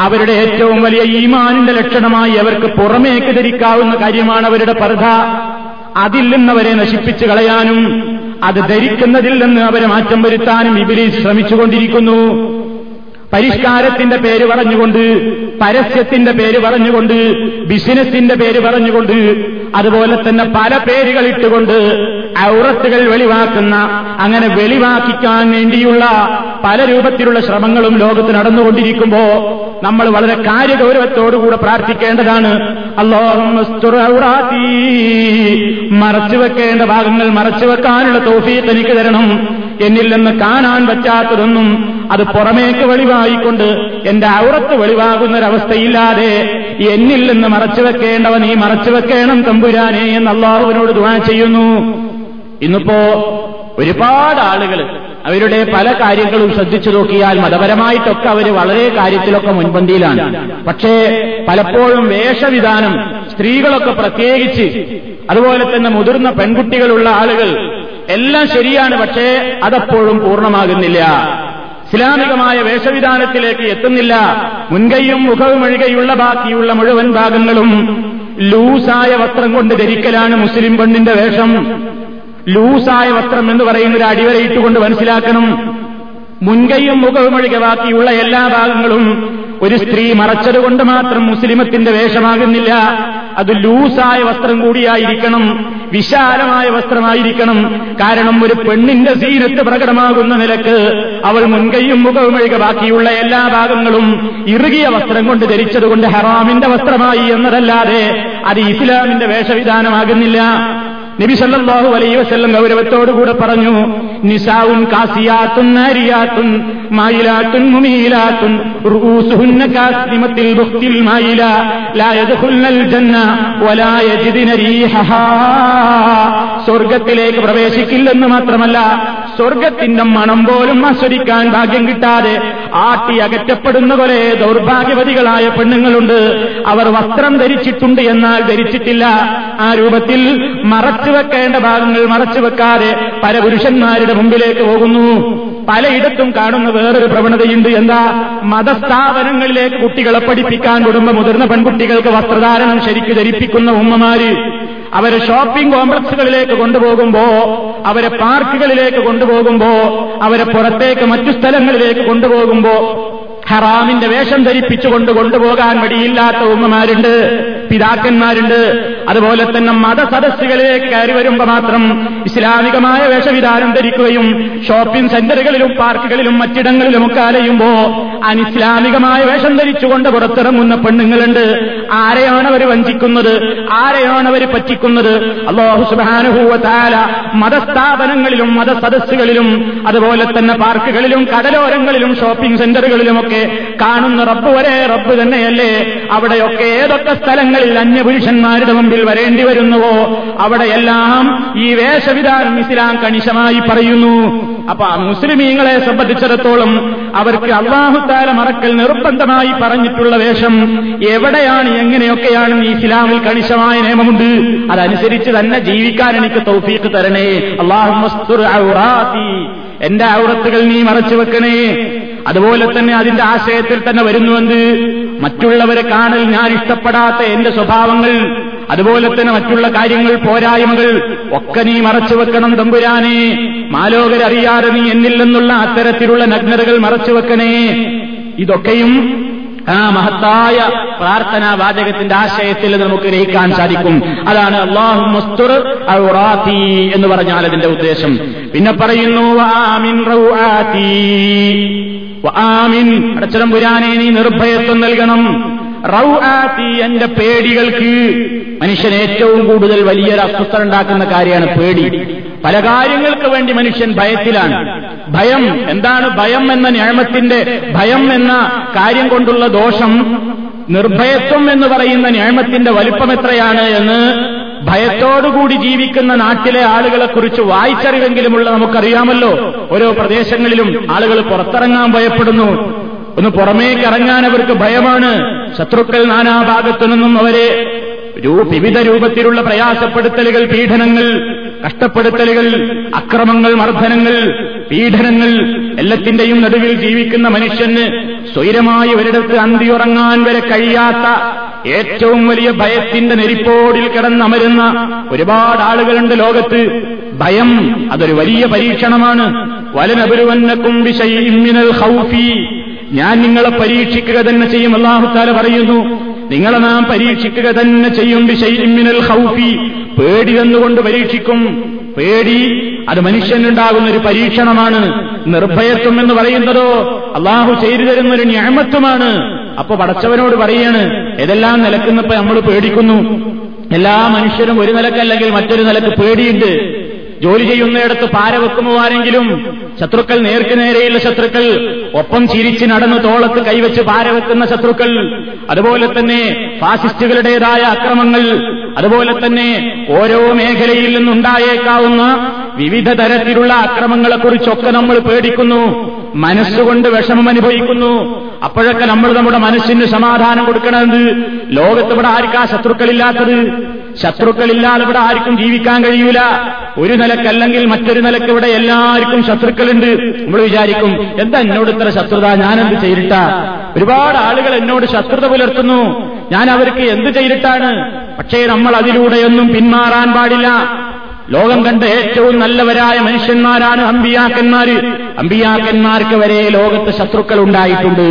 അവരുടെ ഏറ്റവും വലിയ ഈമാനിന്റെ ലക്ഷണമായി അവർക്ക് പുറമേക്ക് ധരിക്കാവുന്ന കാര്യമാണ് അവരുടെ പർദ്ധ. അതിൽ നിന്നവരെ നശിപ്പിച്ചു കളയാനും അത് ധരിക്കുന്നതിൽ നിന്ന് അവരെ മാറ്റം വരുത്താനും ഇബിലീസ് ശ്രമിച്ചുകൊണ്ടിരിക്കുന്നു. പരിഷ്കാരത്തിന്റെ പേര് പറഞ്ഞുകൊണ്ട് പരസ്യത്തിന്റെ പേര് പറഞ്ഞുകൊണ്ട് ബിസിനസിന്റെ പേര് പറഞ്ഞുകൊണ്ട് അതുപോലെ തന്നെ പല പേരുകൾ ഇട്ടുകൊണ്ട് ഔറത്തുകൾ വെളിവാക്കുന്ന അങ്ങനെ വെളിവാക്കിക്കാൻ വേണ്ടിയുള്ള പല രൂപത്തിലുള്ള ശ്രമങ്ങളും ലോകത്ത് നടന്നുകൊണ്ടിരിക്കുമ്പോ നമ്മൾ വളരെ കാര്യഗൗരവത്തോടുകൂടെ പ്രാർത്ഥിക്കേണ്ടതാണ്. അള്ളാഹുറാത്തി മറച്ചു വെക്കേണ്ട ഭാഗങ്ങൾ മറച്ചു വെക്കാനുള്ള തോഫീത്ത് എനിക്ക് തരണം. എന്നിൽ നിന്ന് കാണാൻ പറ്റാത്തതൊന്നും അത് പുറമേക്ക് വെളിവായിക്കൊണ്ട് എന്റെ ഔറത്ത് വെളിവാകുന്നൊരവസ്ഥയില്ലാതെ എന്നിൽ നിന്ന് മറച്ചു വെക്കേണ്ടവ നീ മറച്ചു വെക്കേണം തമ്പുരാനെ എന്ന് അള്ളാഹുവിനോട് ദുവാ ചെയ്യുന്നു. ഇന്നിപ്പോ ഒരുപാട് ആളുകൾ അവരുടെ പല കാര്യങ്ങളും ശ്രദ്ധിച്ചു നോക്കിയാൽ മതപരമായിട്ടൊക്കെ അവർ വളരെ കാര്യത്തിലൊക്കെ മുൻപന്തിയിലാണ്. പക്ഷേ പലപ്പോഴും വേഷവിധാനം സ്ത്രീകളൊക്കെ പ്രത്യേകിച്ച് അതുപോലെ തന്നെ മുതിർന്ന പെൺകുട്ടികളുള്ള ആളുകൾ എല്ലാം ശരിയാണ് പക്ഷേ അതപ്പോഴും പൂർണമാകുന്നില്ല. ഇസ്ലാമികമായ വേഷവിധാനത്തിലേക്ക് എത്തുന്നില്ല. മുൻകൈയും മുഖവും ഒഴികെയുള്ള ബാക്കിയുള്ള മുഴുവൻ ഭാഗങ്ങളും ലൂസായ വസ്ത്രം കൊണ്ട് ധരിക്കലാണ് മുസ്ലിം പെണ്ണിന്റെ വേഷം. ലൂസായ വസ്ത്രം എന്ന് പറയുന്നത് അടിവരയിട്ടുകൊണ്ട് മനസ്സിലാക്കണം. മുൻകൈയും മുഖവും ഒഴികെ ബാക്കിയുള്ള എല്ലാ ഭാഗങ്ങളും ഒരു സ്ത്രീ മറച്ചതുകൊണ്ട് മാത്രം മുസ്ലിമത്തിന്റെ വേഷമാകുന്നില്ല. അത് ലൂസായ വസ്ത്രം കൂടിയായിരിക്കണം. വിശാലമായ വസ്ത്രമായിരിക്കണം. കാരണം ഒരു പെണ്ണിന്റെ സീരത്ത് പ്രകടമാകുന്ന നിലയ്ക്ക് അവൾ മുൻകൈയും മുഖവും ഒഴികെ ബാക്കിയുള്ള എല്ലാ ഭാഗങ്ങളും ഇറുകിയ വസ്ത്രം കൊണ്ട് ധരിച്ചതുകൊണ്ട് ഹറാമിന്റെ വസ്ത്രമായി എന്നതല്ലാതെ അത് ഇസ്ലാമിന്റെ വേഷവിധാനമാകുന്നില്ല. നബി സല്ലല്ലാഹു അലൈഹി വസല്ലം ഗൗരവത്തോടുകൂടെ പറഞ്ഞു നിസാഉൻ കാസിയാത്തുൻ നാരിയാത്തുൻ മായിലാത്തുൻ മുമീലാത്തുൻ റൂസുഹുന്ന കാസ്നിമത്തിൽ ഭുക്തിൽ മായില ലാ യദ്ഖുൽനൽ ജന്ന വലാ യജിദിന സ്വർഗത്തിലേക്ക് പ്രവേശിക്കില്ലെന്ന് മാത്രമല്ല സ്വർഗത്തിന്റെ മണം പോലും ആസ്വദിക്കാൻ ഭാഗ്യം കിട്ടാതെ ആട്ടി അകറ്റപ്പെടുന്ന പോലെ ദൗർഭാഗ്യവതികളായ പെണ്ണുങ്ങളുണ്ട്. അവർ വസ്ത്രം ധരിച്ചിട്ടുണ്ട് എന്നാൽ ധരിച്ചിട്ടില്ല. ആ രൂപത്തിൽ മറച്ചു വെക്കേണ്ട ഭാഗങ്ങൾ മറച്ചു വെക്കാതെ പരപുരുഷന്മാരുടെ മുമ്പിലേക്ക് പോകുന്നു. പലയിടത്തും കാണുന്ന വേറൊരു പ്രവണതയുണ്ട്. എന്താ? മതസ്ഥാപനങ്ങളിലേക്ക് കുട്ടികളെ പഠിപ്പിക്കാൻ കുടുംബ മുതിർന്ന പെൺകുട്ടികൾക്ക് വസ്ത്രധാരണം ശരിക്കു ധരിപ്പിക്കുന്ന ഉമ്മമാര് അവരെ ഷോപ്പിംഗ് കോംപ്ലക്സുകളിലേക്ക് കൊണ്ടുപോകുമ്പോ അവരെ പാർക്കുകളിലേക്ക് കൊണ്ടുപോകുമ്പോ അവരെ പുറത്തേക്ക് മറ്റു സ്ഥലങ്ങളിലേക്ക് കൊണ്ടുപോകുമ്പോ ഹറാമിന്റെ വേഷം ധരിപ്പിച്ചുകൊണ്ട് കൊണ്ടുപോകാൻ മടിയില്ലാത്ത ഉമ്മമാരുണ്ട് പിതാക്കന്മാരുണ്ട്. അതുപോലെ തന്നെ മതസദസ്സുകളിലേക്ക് കയറി വരുമ്പോ മാത്രം ഇസ്ലാമികമായ വേഷവിധാനം ധരിക്കുകയും ഷോപ്പിംഗ് സെന്ററുകളിലും പാർക്കുകളിലും മറ്റിടങ്ങളിലുമൊക്കെ അലയുമ്പോ അനിസ്ലാമികമായ വേഷം ധരിച്ചുകൊണ്ട് പുറത്തിറങ്ങുന്ന പെണ്ണുങ്ങളുണ്ട്. ആരെയാണ് അവർ വഞ്ചിക്കുന്നത്? ആരെയാണ് അവർ പറ്റിക്കുന്നത്? അള്ളാഹു സുബാനുഭൂവത്താല മതസ്ഥാപനങ്ങളിലും മതസദസ്സുകളിലും അതുപോലെ തന്നെ പാർക്കുകളിലും കടലോരങ്ങളിലും ഷോപ്പിംഗ് സെന്ററുകളിലുമൊക്കെ കാണുന്ന റബ്ബ് വരെ റബ്ബ് തന്നെയല്ലേ? അവിടെയൊക്കെ ഏതൊക്കെ സ്ഥലങ്ങളിൽ അന്യപുരുഷന്മാരുടെ മുമ്പിൽ വരേണ്ടി വരുന്നുവോ? അവിടെയെല്ലാം ഈ വേഷവിധാനം ഇസ്ലാം കണിശമായി പറയുന്നു. അപ്പൊ മുസ്ലിമീങ്ങളെ സംബന്ധിച്ചിടത്തോളം അവർക്ക് അള്ളാഹുത്താല മറക്കൽ നിർബന്ധമായി പറഞ്ഞിട്ടുള്ള വേഷം എവിടെയാണ് എങ്ങനെയൊക്കെയാണ് ഈ ഇസ്ലാമിൽ കണിശമായ നിയമമുണ്ട്? അതനുസരിച്ച് തന്നെ ജീവിക്കാൻ എനിക്ക് തൗഫീക്ക് തരണേ. അള്ളാഹു എന്റെ ഔറത്തുകൾ നീ മറച്ചു വെക്കണേ. അതുപോലെ തന്നെ അതിന്റെ ആശയത്തിൽ തന്നെ വരുന്നുവെന്ന് മറ്റുള്ളവരെ കാണൽ ഞാൻ ഇഷ്ടപ്പെടാത്ത എന്റെ സ്വഭാവങ്ങൾ അതുപോലെ തന്നെ മറ്റുള്ള കാര്യങ്ങൾ പോരായ്മകൾ ഒക്കെ നീ മറച്ചു വെക്കണം തമ്പുരാനെ. മാലോകരറിയാതെ നീ എന്നില്ലെന്നുള്ള അത്തരത്തിലുള്ള നഗ്നതകൾ മറച്ചു വെക്കണേ. ഇതൊക്കെയും ആ മഹത്തായ പ്രാർത്ഥനാ വാചകത്തിന്റെ ആശയത്തിൽ നമുക്ക് ഗ്രഹിക്കാൻ സാധിക്കും. അതാണ് അള്ളാഹു മുസ്തുർ എന്ന് പറഞ്ഞാൽ അതിന്റെ ഉദ്ദേശം. പിന്നെ പറയുന്നു ആമിൻ ആമിൻ അടച്ചടം പുരാനെ നീ നിർഭയത്വം നൽകണം. റൗ ആത്തി എന്റെ പേടികൾക്ക്. മനുഷ്യൻ ഏറ്റവും കൂടുതൽ വലിയൊരു അസ്വസ്ഥ ഉണ്ടാക്കുന്ന കാര്യമാണ് പേടി. പല കാര്യങ്ങൾക്ക് വേണ്ടി മനുഷ്യൻ ഭയത്തിലാണ്. ഭയം എന്താണ് ഭയം എന്ന ന്യായമത്തിന്റെ ഭയം എന്ന കാര്യം കൊണ്ടുള്ള ദോഷം. നിർഭയത്വം എന്ന് പറയുന്ന ന്യായമത്തിന്റെ വലിപ്പം എത്രയാണ് എന്ന് ഭയത്തോടുകൂടി ജീവിക്കുന്ന നാട്ടിലെ ആളുകളെ ആളുകളെക്കുറിച്ച് വായിച്ചറിവെങ്കിലുമുള്ള നമുക്കറിയാമല്ലോ. ഓരോ പ്രദേശങ്ങളിലും ആളുകൾ പുറത്തിറങ്ങാൻ ഭയപ്പെടുന്നു. ഒന്ന് പുറമേക്ക് ഇറങ്ങാൻ അവർക്ക് ഭയമാണ്. ശത്രുക്കൾ നാനാഭാഗത്തു നിന്നും അവരെ വിവിധ രൂപത്തിലുള്ള പ്രയാസപ്പെടുത്തലുകൾ പീഡനങ്ങൾ കഷ്ടപ്പെടുത്തലുകൾ അക്രമങ്ങൾ മർദ്ദനങ്ങൾ പീഡനങ്ങൾ എല്ലാത്തിന്റെയും നടുവിൽ ജീവിക്കുന്ന മനുഷ്യന് സ്വൈരമായി ഒരിടത്ത് അന്തിയുറങ്ങാൻ വരെ കഴിയാത്ത ഏറ്റവും വലിയ ഭയത്തിന്റെ നെരിപ്പോടിൽ കിടന്നമരുന്ന ഒരുപാട് ആളുകളുണ്ട് ലോകത്ത്. ഭയം അതൊരു വലിയ പരീക്ഷണമാണ്. വലനപുരുവന്നക്കും വിഷയിമിനൽ ഹൗഫി ഞാൻ നിങ്ങളെ പരീക്ഷിക്കുക തന്നെ ചെയ്യും അള്ളാഹുത്താല പറയുന്നു. നിങ്ങളെ നാം പരീക്ഷിക്കുക തന്നെ ചെയ്യും വിഷയിമിനൽ ഹൗഫി പേടി തന്നുകൊണ്ട് പരീക്ഷിക്കും. പേടി അത് മനുഷ്യനുണ്ടാകുന്ന ഒരു പരീക്ഷണമാണ്. നിർഭയത്വം എന്ന് പറയുന്നതോ അള്ളാഹു ചെയ്തു തരുന്ന ഒരു ന്യാമത്വമാണ് അപ്പൊ പടച്ചവനോട് പറയാണ് ഏതെല്ലാം നിലക്കുന്നപ്പോ നമ്മൾ പേടിക്കുന്നു. എല്ലാ മനുഷ്യരും ഒരു നിലക്കല്ലെങ്കിൽ മറ്റൊരു നിലയ്ക്ക് പേടിയുണ്ട്. ജോലി ചെയ്യുന്നയിടത്ത് പാര വെക്കുമോ ആരെങ്കിലും ശത്രുക്കൾ നേർക്ക് നേരെയുള്ള ശത്രുക്കൾ ഒപ്പം ചിരിച്ച് നടന്ന് തോളത്ത് കൈവച്ച് പാര വെക്കുന്ന ശത്രുക്കൾ അതുപോലെ തന്നെ ഫാസിസ്റ്റുകളുടേതായ അക്രമങ്ങൾ അതുപോലെ തന്നെ ഓരോ മേഖലയിൽ നിന്നുണ്ടായേക്കാവുന്ന വിവിധ തരത്തിലുള്ള അക്രമങ്ങളെക്കുറിച്ചൊക്കെ നമ്മൾ പേടിക്കുന്നു. മനസ്സുകൊണ്ട് വിഷമം അനുഭവിക്കുന്നു. അപ്പോഴൊക്കെ നമ്മൾ നമ്മുടെ മനസ്സിന് സമാധാനം കൊടുക്കണത് ലോകത്ത് ഇവിടെ ആർക്കാ ശത്രുക്കളില്ലാത്തത്? ശത്രുക്കളില്ലാതെ ഇവിടെ ആർക്കും ജീവിക്കാൻ കഴിയൂല. ഒരു നിലക്കല്ലെങ്കിൽ മറ്റൊരു നിലയ്ക്ക് ഇവിടെ എല്ലാവർക്കും ശത്രുക്കളുണ്ട്. നമ്മൾ വിചാരിക്കും എന്താ എന്നോട് ഇത്ര ശത്രുത? ഞാനെന്ത് ചെയ്തിട്ട? ഒരുപാട് ആളുകൾ എന്നോട് ശത്രുത പുലർത്തുന്നു. ഞാൻ അവർക്ക് എന്ത് ചെയ്തിട്ടാണ്? പക്ഷേ നമ്മൾ അതിലൂടെയൊന്നും പിന്മാറാൻ പാടില്ല. ലോകം കണ്ട ഏറ്റവും നല്ലവരായ മനുഷ്യന്മാരാണ് അമ്പിയാക്കന്മാര്. അമ്പിയാക്കന്മാർക്ക് വരെ ലോകത്ത് ശത്രുക്കൾ ഉണ്ടായിട്ടുണ്ട്.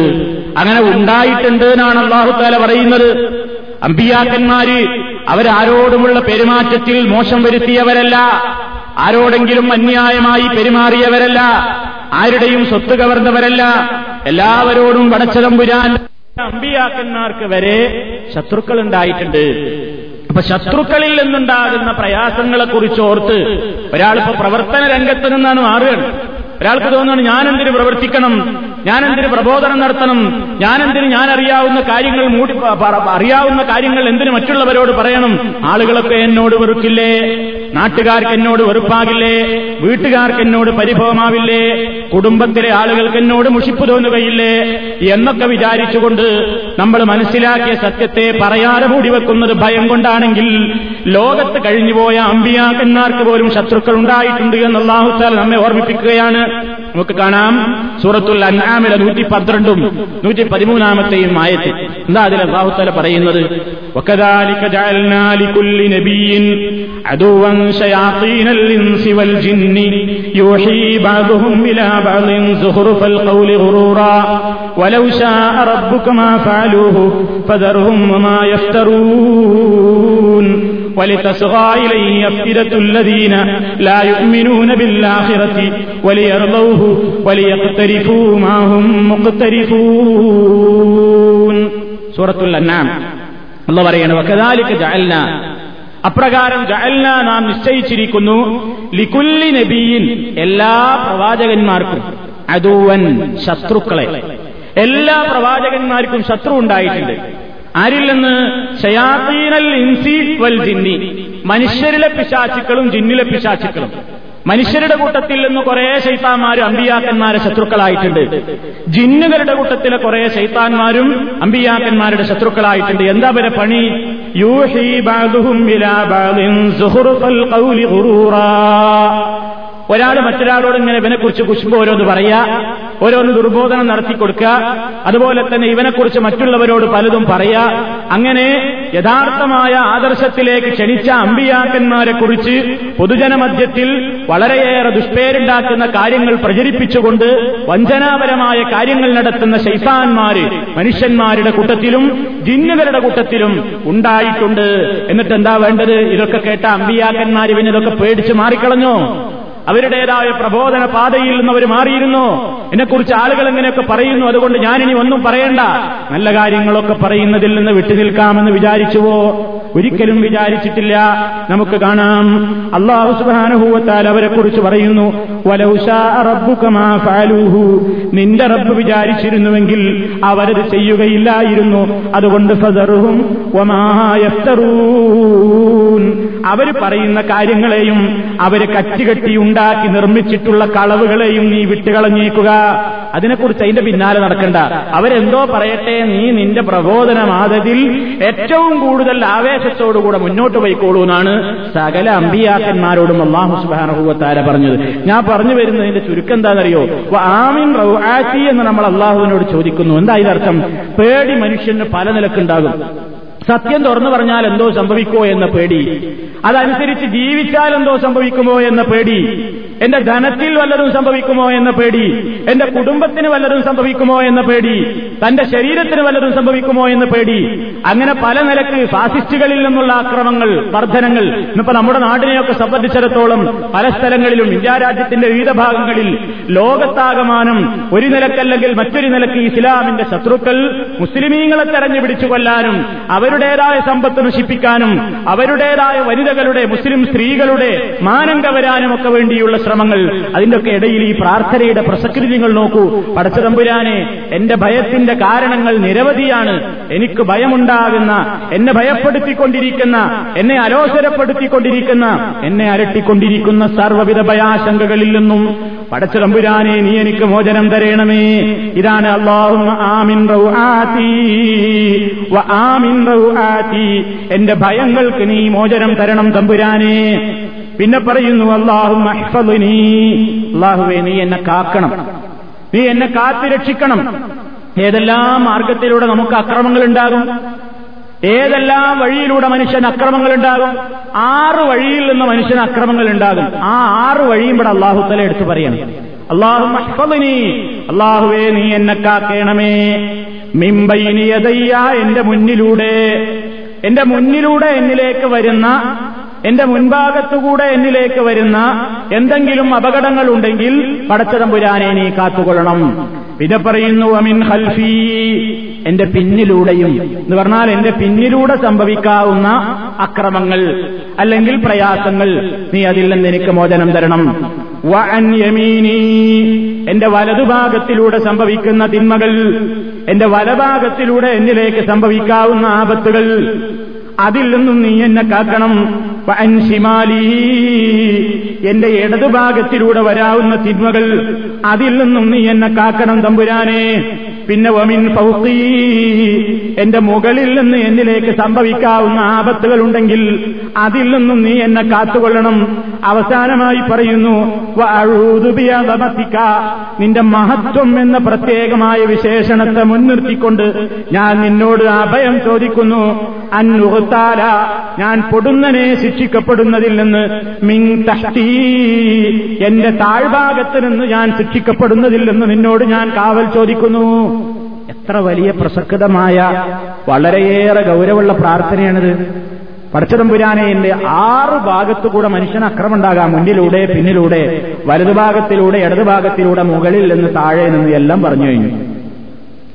അങ്ങനെ ഉണ്ടായിട്ടുണ്ട് എന്നാണ് അള്ളാഹുത്താല പറയുന്നത്. അമ്പിയാക്കന്മാര് അവരാരോടുമുള്ള പെരുമാറ്റത്തിൽ മോശം വരുത്തിയവരല്ല. ആരോടെങ്കിലും അന്യായമായി പെരുമാറിയവരല്ല. ആരുടെയും സ്വത്ത് കവർന്നവരല്ല. എല്ലാവരോടും വടച്ചതമ്പുരാൻ അമ്പിയാക്കന്മാർക്ക് വരെ ശത്രുക്കൾ ഉണ്ടായിട്ടുണ്ട്. അപ്പൊ ശത്രുക്കളിൽ നിന്നുണ്ടാകുന്ന പ്രയാസങ്ങളെ കുറിച്ച് ഓർത്ത് ഒരാളിപ്പോ പ്രവർത്തന രംഗത്ത് നിന്നാണ് മാറുകയാണ്. ഒരാൾക്ക് തോന്നുന്നു ഞാനെന്തിന് പ്രവർത്തിക്കണം? ഞാനെന്തിന് പ്രബോധനം നടത്തണം? ഞാനെന്തിന് ഞാൻ അറിയാവുന്ന കാര്യങ്ങൾ മൂടി അറിയാവുന്ന കാര്യങ്ങൾ എന്തിന് മറ്റുള്ളവരോട് പറയണം? ആളുകളൊക്കെ എന്നോട് വെറുക്കില്ലേ? നാട്ടുകാർക്ക് എന്നോട് വെറുപ്പാകില്ലേ? വീട്ടുകാർക്ക് എന്നോട് പരിഭവമാവില്ലേ? കുടുംബത്തിലെ ആളുകൾക്ക് എന്നോട് മുഷിപ്പ് തോന്നുകയില്ലേ? എന്നൊക്കെ വിചാരിച്ചുകൊണ്ട് നമ്മൾ മനസ്സിലാക്കിയ സത്യത്തെ പറയാതെ മൂടി വെക്കുന്നത് ഭയം കൊണ്ടാണെങ്കിൽ ലോകത്ത് കഴിഞ്ഞുപോയ അമ്പിയാക്കന്മാർക്ക് പോലും ശത്രുക്കൾ ഉണ്ടായിട്ടുണ്ട് എന്ന് നമ്മെ ഓർമ്മിപ്പിക്കുകയാണ്. നമുക്ക് കാണാം. സൂറത്തുൽ അൻആമിലെ നൂറ്റി പന്ത്രണ്ടും നൂറ്റി പതിമൂന്നാമത്തെയും ആയത്തിൽ എന്താ അതിൽ അള്ളാഹുത്തല പറയുന്നത്? ൂഹി ولتصغى إليه أفئدة الذين لا يؤمنون بالآخرة وليرضوه وليقترفوا ما هم مقترفون سورة الأنعام الله പറയാണ് وكذلك جعلنا അപ്രകാരം ജഅൽന നാം നിശ്ചയിച്ചിരിക്കുന്നു ലികുല്ലി നബിയിൻ എല്ലാ പ്രവാചകന്മാർക്കും അതുവൻ ശത്രുക്കളെ എല്ലാ പ്രവാചകന്മാർക്കും ശത്രു ഉണ്ടായിട്ടുണ്ട് ആരിൽ നിന്ന് ഇൻസി വൽ ജിന്നി. മനുഷ്യരിലെ പിശാചുക്കളും ജിന്നിലെ പിശാചുക്കളും. മനുഷ്യരുടെ കൂട്ടത്തിൽ നിന്ന് കുറെ ശൈത്താന്മാരും അമ്പിയാക്കന്മാരെ ശത്രുക്കളായിട്ടുണ്ട്. ജിന്നുകളുടെ കൂട്ടത്തിലെ കുറെ ശൈത്താന്മാരും അമ്പിയാക്കന്മാരുടെ ശത്രുക്കളായിട്ടുണ്ട്. എന്താ വരെ പണി? യൂഹി ഒരാൾ മറ്റൊരാളോട് ഇങ്ങനെ ഇവനെക്കുറിച്ച് കുശുമ്പ് ഓരോന്ന് പറയാ ഓരോന്ന് ദുർബോധനം നടത്തി കൊടുക്കുക അതുപോലെ തന്നെ ഇവനെക്കുറിച്ച് മറ്റുള്ളവരോട് പലതും പറയാ. അങ്ങനെ യഥാർത്ഥമായ ആദർശത്തിലേക്ക് ക്ഷണിച്ച അമ്പിയാക്കന്മാരെ കുറിച്ച് പൊതുജനമധ്യത്തിൽ വളരെയേറെ ദുഷ്പേരുണ്ടാക്കുന്ന കാര്യങ്ങൾ പ്രചരിപ്പിച്ചുകൊണ്ട് വഞ്ചനാപരമായ കാര്യങ്ങൾ നടത്തുന്ന ശൈസാന്മാര് മനുഷ്യന്മാരുടെ കൂട്ടത്തിലും ജിന്നുകളുടെ കൂട്ടത്തിലും ഉണ്ടായിട്ടുണ്ട്. എന്നിട്ട് എന്താ വേണ്ടത്? ഇതൊക്കെ കേട്ട അമ്പിയാക്കന്മാർ ഇതൊക്കെ പേടിച്ച് മാറിക്കളഞ്ഞോ? അവരുടേതായ പ്രബോധന പാതയിൽ നിന്ന് അവർ മാറിയിരുന്നു. എന്നെക്കുറിച്ച് ആളുകൾ എങ്ങനെയൊക്കെ പറയുന്നു. അതുകൊണ്ട് ഞാനിനി ഒന്നും പറയണ്ട. നല്ല കാര്യങ്ങളൊക്കെ പറയുന്നതിൽ നിന്ന് വിട്ടുനിൽക്കാമെന്ന് വിചാരിച്ചുവോ? ഒരിക്കലും വിചാരിച്ചിട്ടില്ല. നമുക്ക് കാണാം. അള്ളാഹു സുബാനുഭൂവത്താൽ അവരെ കുറിച്ച് പറയുന്നു. നിന്റെ റബ്ബ് വിചാരിച്ചിരുന്നുവെങ്കിൽ അവരത് ചെയ്യുകയില്ലായിരുന്നു. അതുകൊണ്ട് ഫസറുഹും അവർ പറയുന്ന കാര്യങ്ങളെയും അവർ കച്ചുകെട്ടി ഉണ്ടാക്കി നിർമ്മിച്ചിട്ടുള്ള കളവുകളെയും നീ വിട്ടുകളഞ്ഞേക്കുക. അതിനെക്കുറിച്ച് അതിന്റെ പിന്നാലെ നടക്കണ്ട. അവരെന്തോ പറയട്ടെ നീ നിന്റെ പ്രബോധനമാതതിൽ ഏറ്റവും കൂടുതൽ ആവേശത്തോടുകൂടെ മുന്നോട്ട് പോയിക്കോളൂ എന്നാണ് സകല അമ്പിയാക്കന്മാരോടും അള്ളാഹു സുബാനഹുവത്താര പറഞ്ഞത്. ഞാൻ പറഞ്ഞു വരുന്നതിന്റെ ചുരുക്കം എന്താണെന്നറിയോ ആമിൻ റൗആത്തി എന്ന് നമ്മൾ അള്ളാഹുവിനോട് ചോദിക്കുന്നു. എന്താ ഇതിനർത്ഥം പേടി മനുഷ്യന് പല നിലക്കുണ്ടാകും. സത്യം തുറന്നു പറഞ്ഞാൽ എന്തോ സംഭവിക്കുമോ എന്ന പേടി. അതനുസരിച്ച് ജീവിച്ചാൽ എന്തോ സംഭവിക്കുമോ എന്ന പേടി. എന്റെ ധനത്തിൽ വല്ലതും സംഭവിക്കുമോ എന്ന പേടി. എന്റെ കുടുംബത്തിന് വല്ലതും സംഭവിക്കുമോ എന്ന പേടി. തന്റെ ശരീരത്തിന് വല്ലതും സംഭവിക്കുമോ എന്ന പേടി. അങ്ങനെ പല നിലയ്ക്ക് ഫാസിസ്റ്റുകളിൽ നിന്നുള്ള ആക്രമങ്ങൾ വർധനങ്ങൾ. ഇന്നിപ്പോ നമ്മുടെ നാടിനെയൊക്കെ സംബന്ധിച്ചിടത്തോളം പല സ്ഥലങ്ങളിലും ഇന്ത്യ രാജ്യത്തിന്റെ വിവിധ ഭാഗങ്ങളിൽ ലോകത്താകമാനം ഒരു നിലക്കല്ലെങ്കിൽ മറ്റൊരു നിലയ്ക്ക് ഇസ്ലാമിന്റെ ശത്രുക്കൾ മുസ്ലിമീങ്ങളെ തെരഞ്ഞു പിടിച്ചു കൊല്ലാനും അവരുടേതായ സമ്പത്ത് നശിപ്പിക്കാനും അവരുടേതായ വനിതകളുടെ മുസ്ലിം സ്ത്രീകളുടെ മാനം കവരാനും ഒക്കെ വേണ്ടിയുള്ള ശ്രമങ്ങൾ. അതിന്റെയൊക്കെ ഇടയിൽ ഈ പ്രാർത്ഥനയുടെ പ്രസക്തി നിങ്ങൾ നോക്കൂ പടച്ചതമ്പുരാനെ എന്റെ ഭയത്തിന്റെ കാരണങ്ങൾ നിരവധിയാണ്. എനിക്ക് ഭയമുണ്ടാകുന്ന എന്നെ ഭയപ്പെടുത്തിക്കൊണ്ടിരിക്കുന്ന എന്നെ അലോസരപ്പെടുത്തിക്കൊണ്ടിരിക്കുന്ന എന്നെ അരട്ടിക്കൊണ്ടിരിക്കുന്ന സർവവിധ ഭയാശങ്കകളിൽ നിന്നും പടച്ചതമ്പുരാനെ നീ എനിക്ക് മോചനം തരേണമേ. ഇതാണ് അള്ളാഹു ആമിൻ റൗ ആമിൻ എന്റെ ഭയങ്ങൾക്ക് നീ മോചനം തരണം തമ്പുരാനെ. പിന്നെ പറയുന്നു അള്ളാഹു അള്ളാഹുവെ നീ എന്നെ കാക്കണം. നീ എന്നെ കാത്തു രക്ഷിക്കണം. ഏതെല്ലാം മാർഗത്തിലൂടെ നമുക്ക് അക്രമങ്ങൾ ഉണ്ടാകും ഏതെല്ലാം വഴിയിലൂടെ മനുഷ്യൻ അക്രമങ്ങൾ ഉണ്ടാകും ആറ് വഴിയിൽ നിന്ന് മനുഷ്യന് അക്രമങ്ങൾ ഉണ്ടാകും ആ ആറ് വഴിയും ഇവിടെ അള്ളാഹു തല എടുത്തു പറയണം. അള്ളാഹു അള്ളാഹുവേ നീ എന്നെ കാക്കേണമേ. മിമ്പൈനിയതയ്യ എന്റെ മുന്നിലൂടെ. എന്റെ മുന്നിലൂടെ എന്നിലേക്ക് വരുന്ന എന്റെ മുൻഭാഗത്തുകൂടെ എന്നിലേക്ക് വരുന്ന എന്തെങ്കിലും അപകടങ്ങൾ ഉണ്ടെങ്കിൽ പടച്ചതമ്പുരാനെ നീ കാത്തുകൊള്ളണം. പിന്നെ പറയുന്നു അമിൻ ഹൽഫി എന്റെ പിന്നിലൂടെയും എന്ന് പറഞ്ഞാൽ എന്റെ പിന്നിലൂടെ സംഭവിക്കാവുന്ന അക്രമങ്ങൾ അല്ലെങ്കിൽ പ്രയാസങ്ങൾ നീ അതിൽ നിന്ന് എനിക്ക് മോചനം തരണം. യമീനി. എന്റെ വലതുഭാഗത്തിലൂടെ സംഭവിക്കുന്ന തിന്മകൾ എന്റെ വലഭാഗത്തിലൂടെ എന്നിലേക്ക് സംഭവിക്കാവുന്ന ആപത്തുകൾ അതിൽ നിന്നും നീ എന്നെ കാക്കണം. അൻഷിമാലി എന്റെ ഇടതുഭാഗത്തിലൂടെ വരാവുന്ന തിന്മകൾ അതിൽ നിന്നും നീ എന്നെ കാക്കണം തമ്പുരാനെ. പിന്നെ വമിൻ ഫൗക്കി എന്റെ മുകളിൽ നിന്ന് എന്നിലേക്ക് സംഭവിക്കാവുന്ന ആപത്തുകൾ ഉണ്ടെങ്കിൽ അതിൽ നിന്നും നീ എന്നെ കാത്തുകൊള്ളണം. അവസാനമായി പറയുന്നു നിന്റെ മഹത്വം എന്ന പ്രത്യേകമായ വിശേഷണത്തെ മുൻനിർത്തിക്കൊണ്ട് ഞാൻ നിന്നോട് അഭയം ചോദിക്കുന്നു. അന്നുഹത്താല ഞാൻ പൊടുന്നനെ ശിക്ഷിക്കപ്പെടുന്നതിൽ നിന്ന് മിങ് തഷ്ടി എന്റെ താഴ്ഭാഗത്ത് നിന്ന് ഞാൻ ശിക്ഷിക്കപ്പെടുന്നതിൽ നിന്ന് നിന്നോട് ഞാൻ കാവൽ ചോദിക്കുന്നു. എത്ര വലിയ പ്രസക്തമായ വളരെയേറെ ഗൗരവമുള്ള പ്രാർത്ഥനയാണിത്. പടച്ചതമ്പുരാനെ എന്റെ ആറ് ഭാഗത്തുകൂടെ മനുഷ്യന് അക്രമം ഉണ്ടാകാം മുന്നിലൂടെ പിന്നിലൂടെ വലതുഭാഗത്തിലൂടെ ഇടതുഭാഗത്തിലൂടെ മുകളിൽ നിന്ന് താഴെ നിന്ന് എല്ലാം പറഞ്ഞു കഴിഞ്ഞു.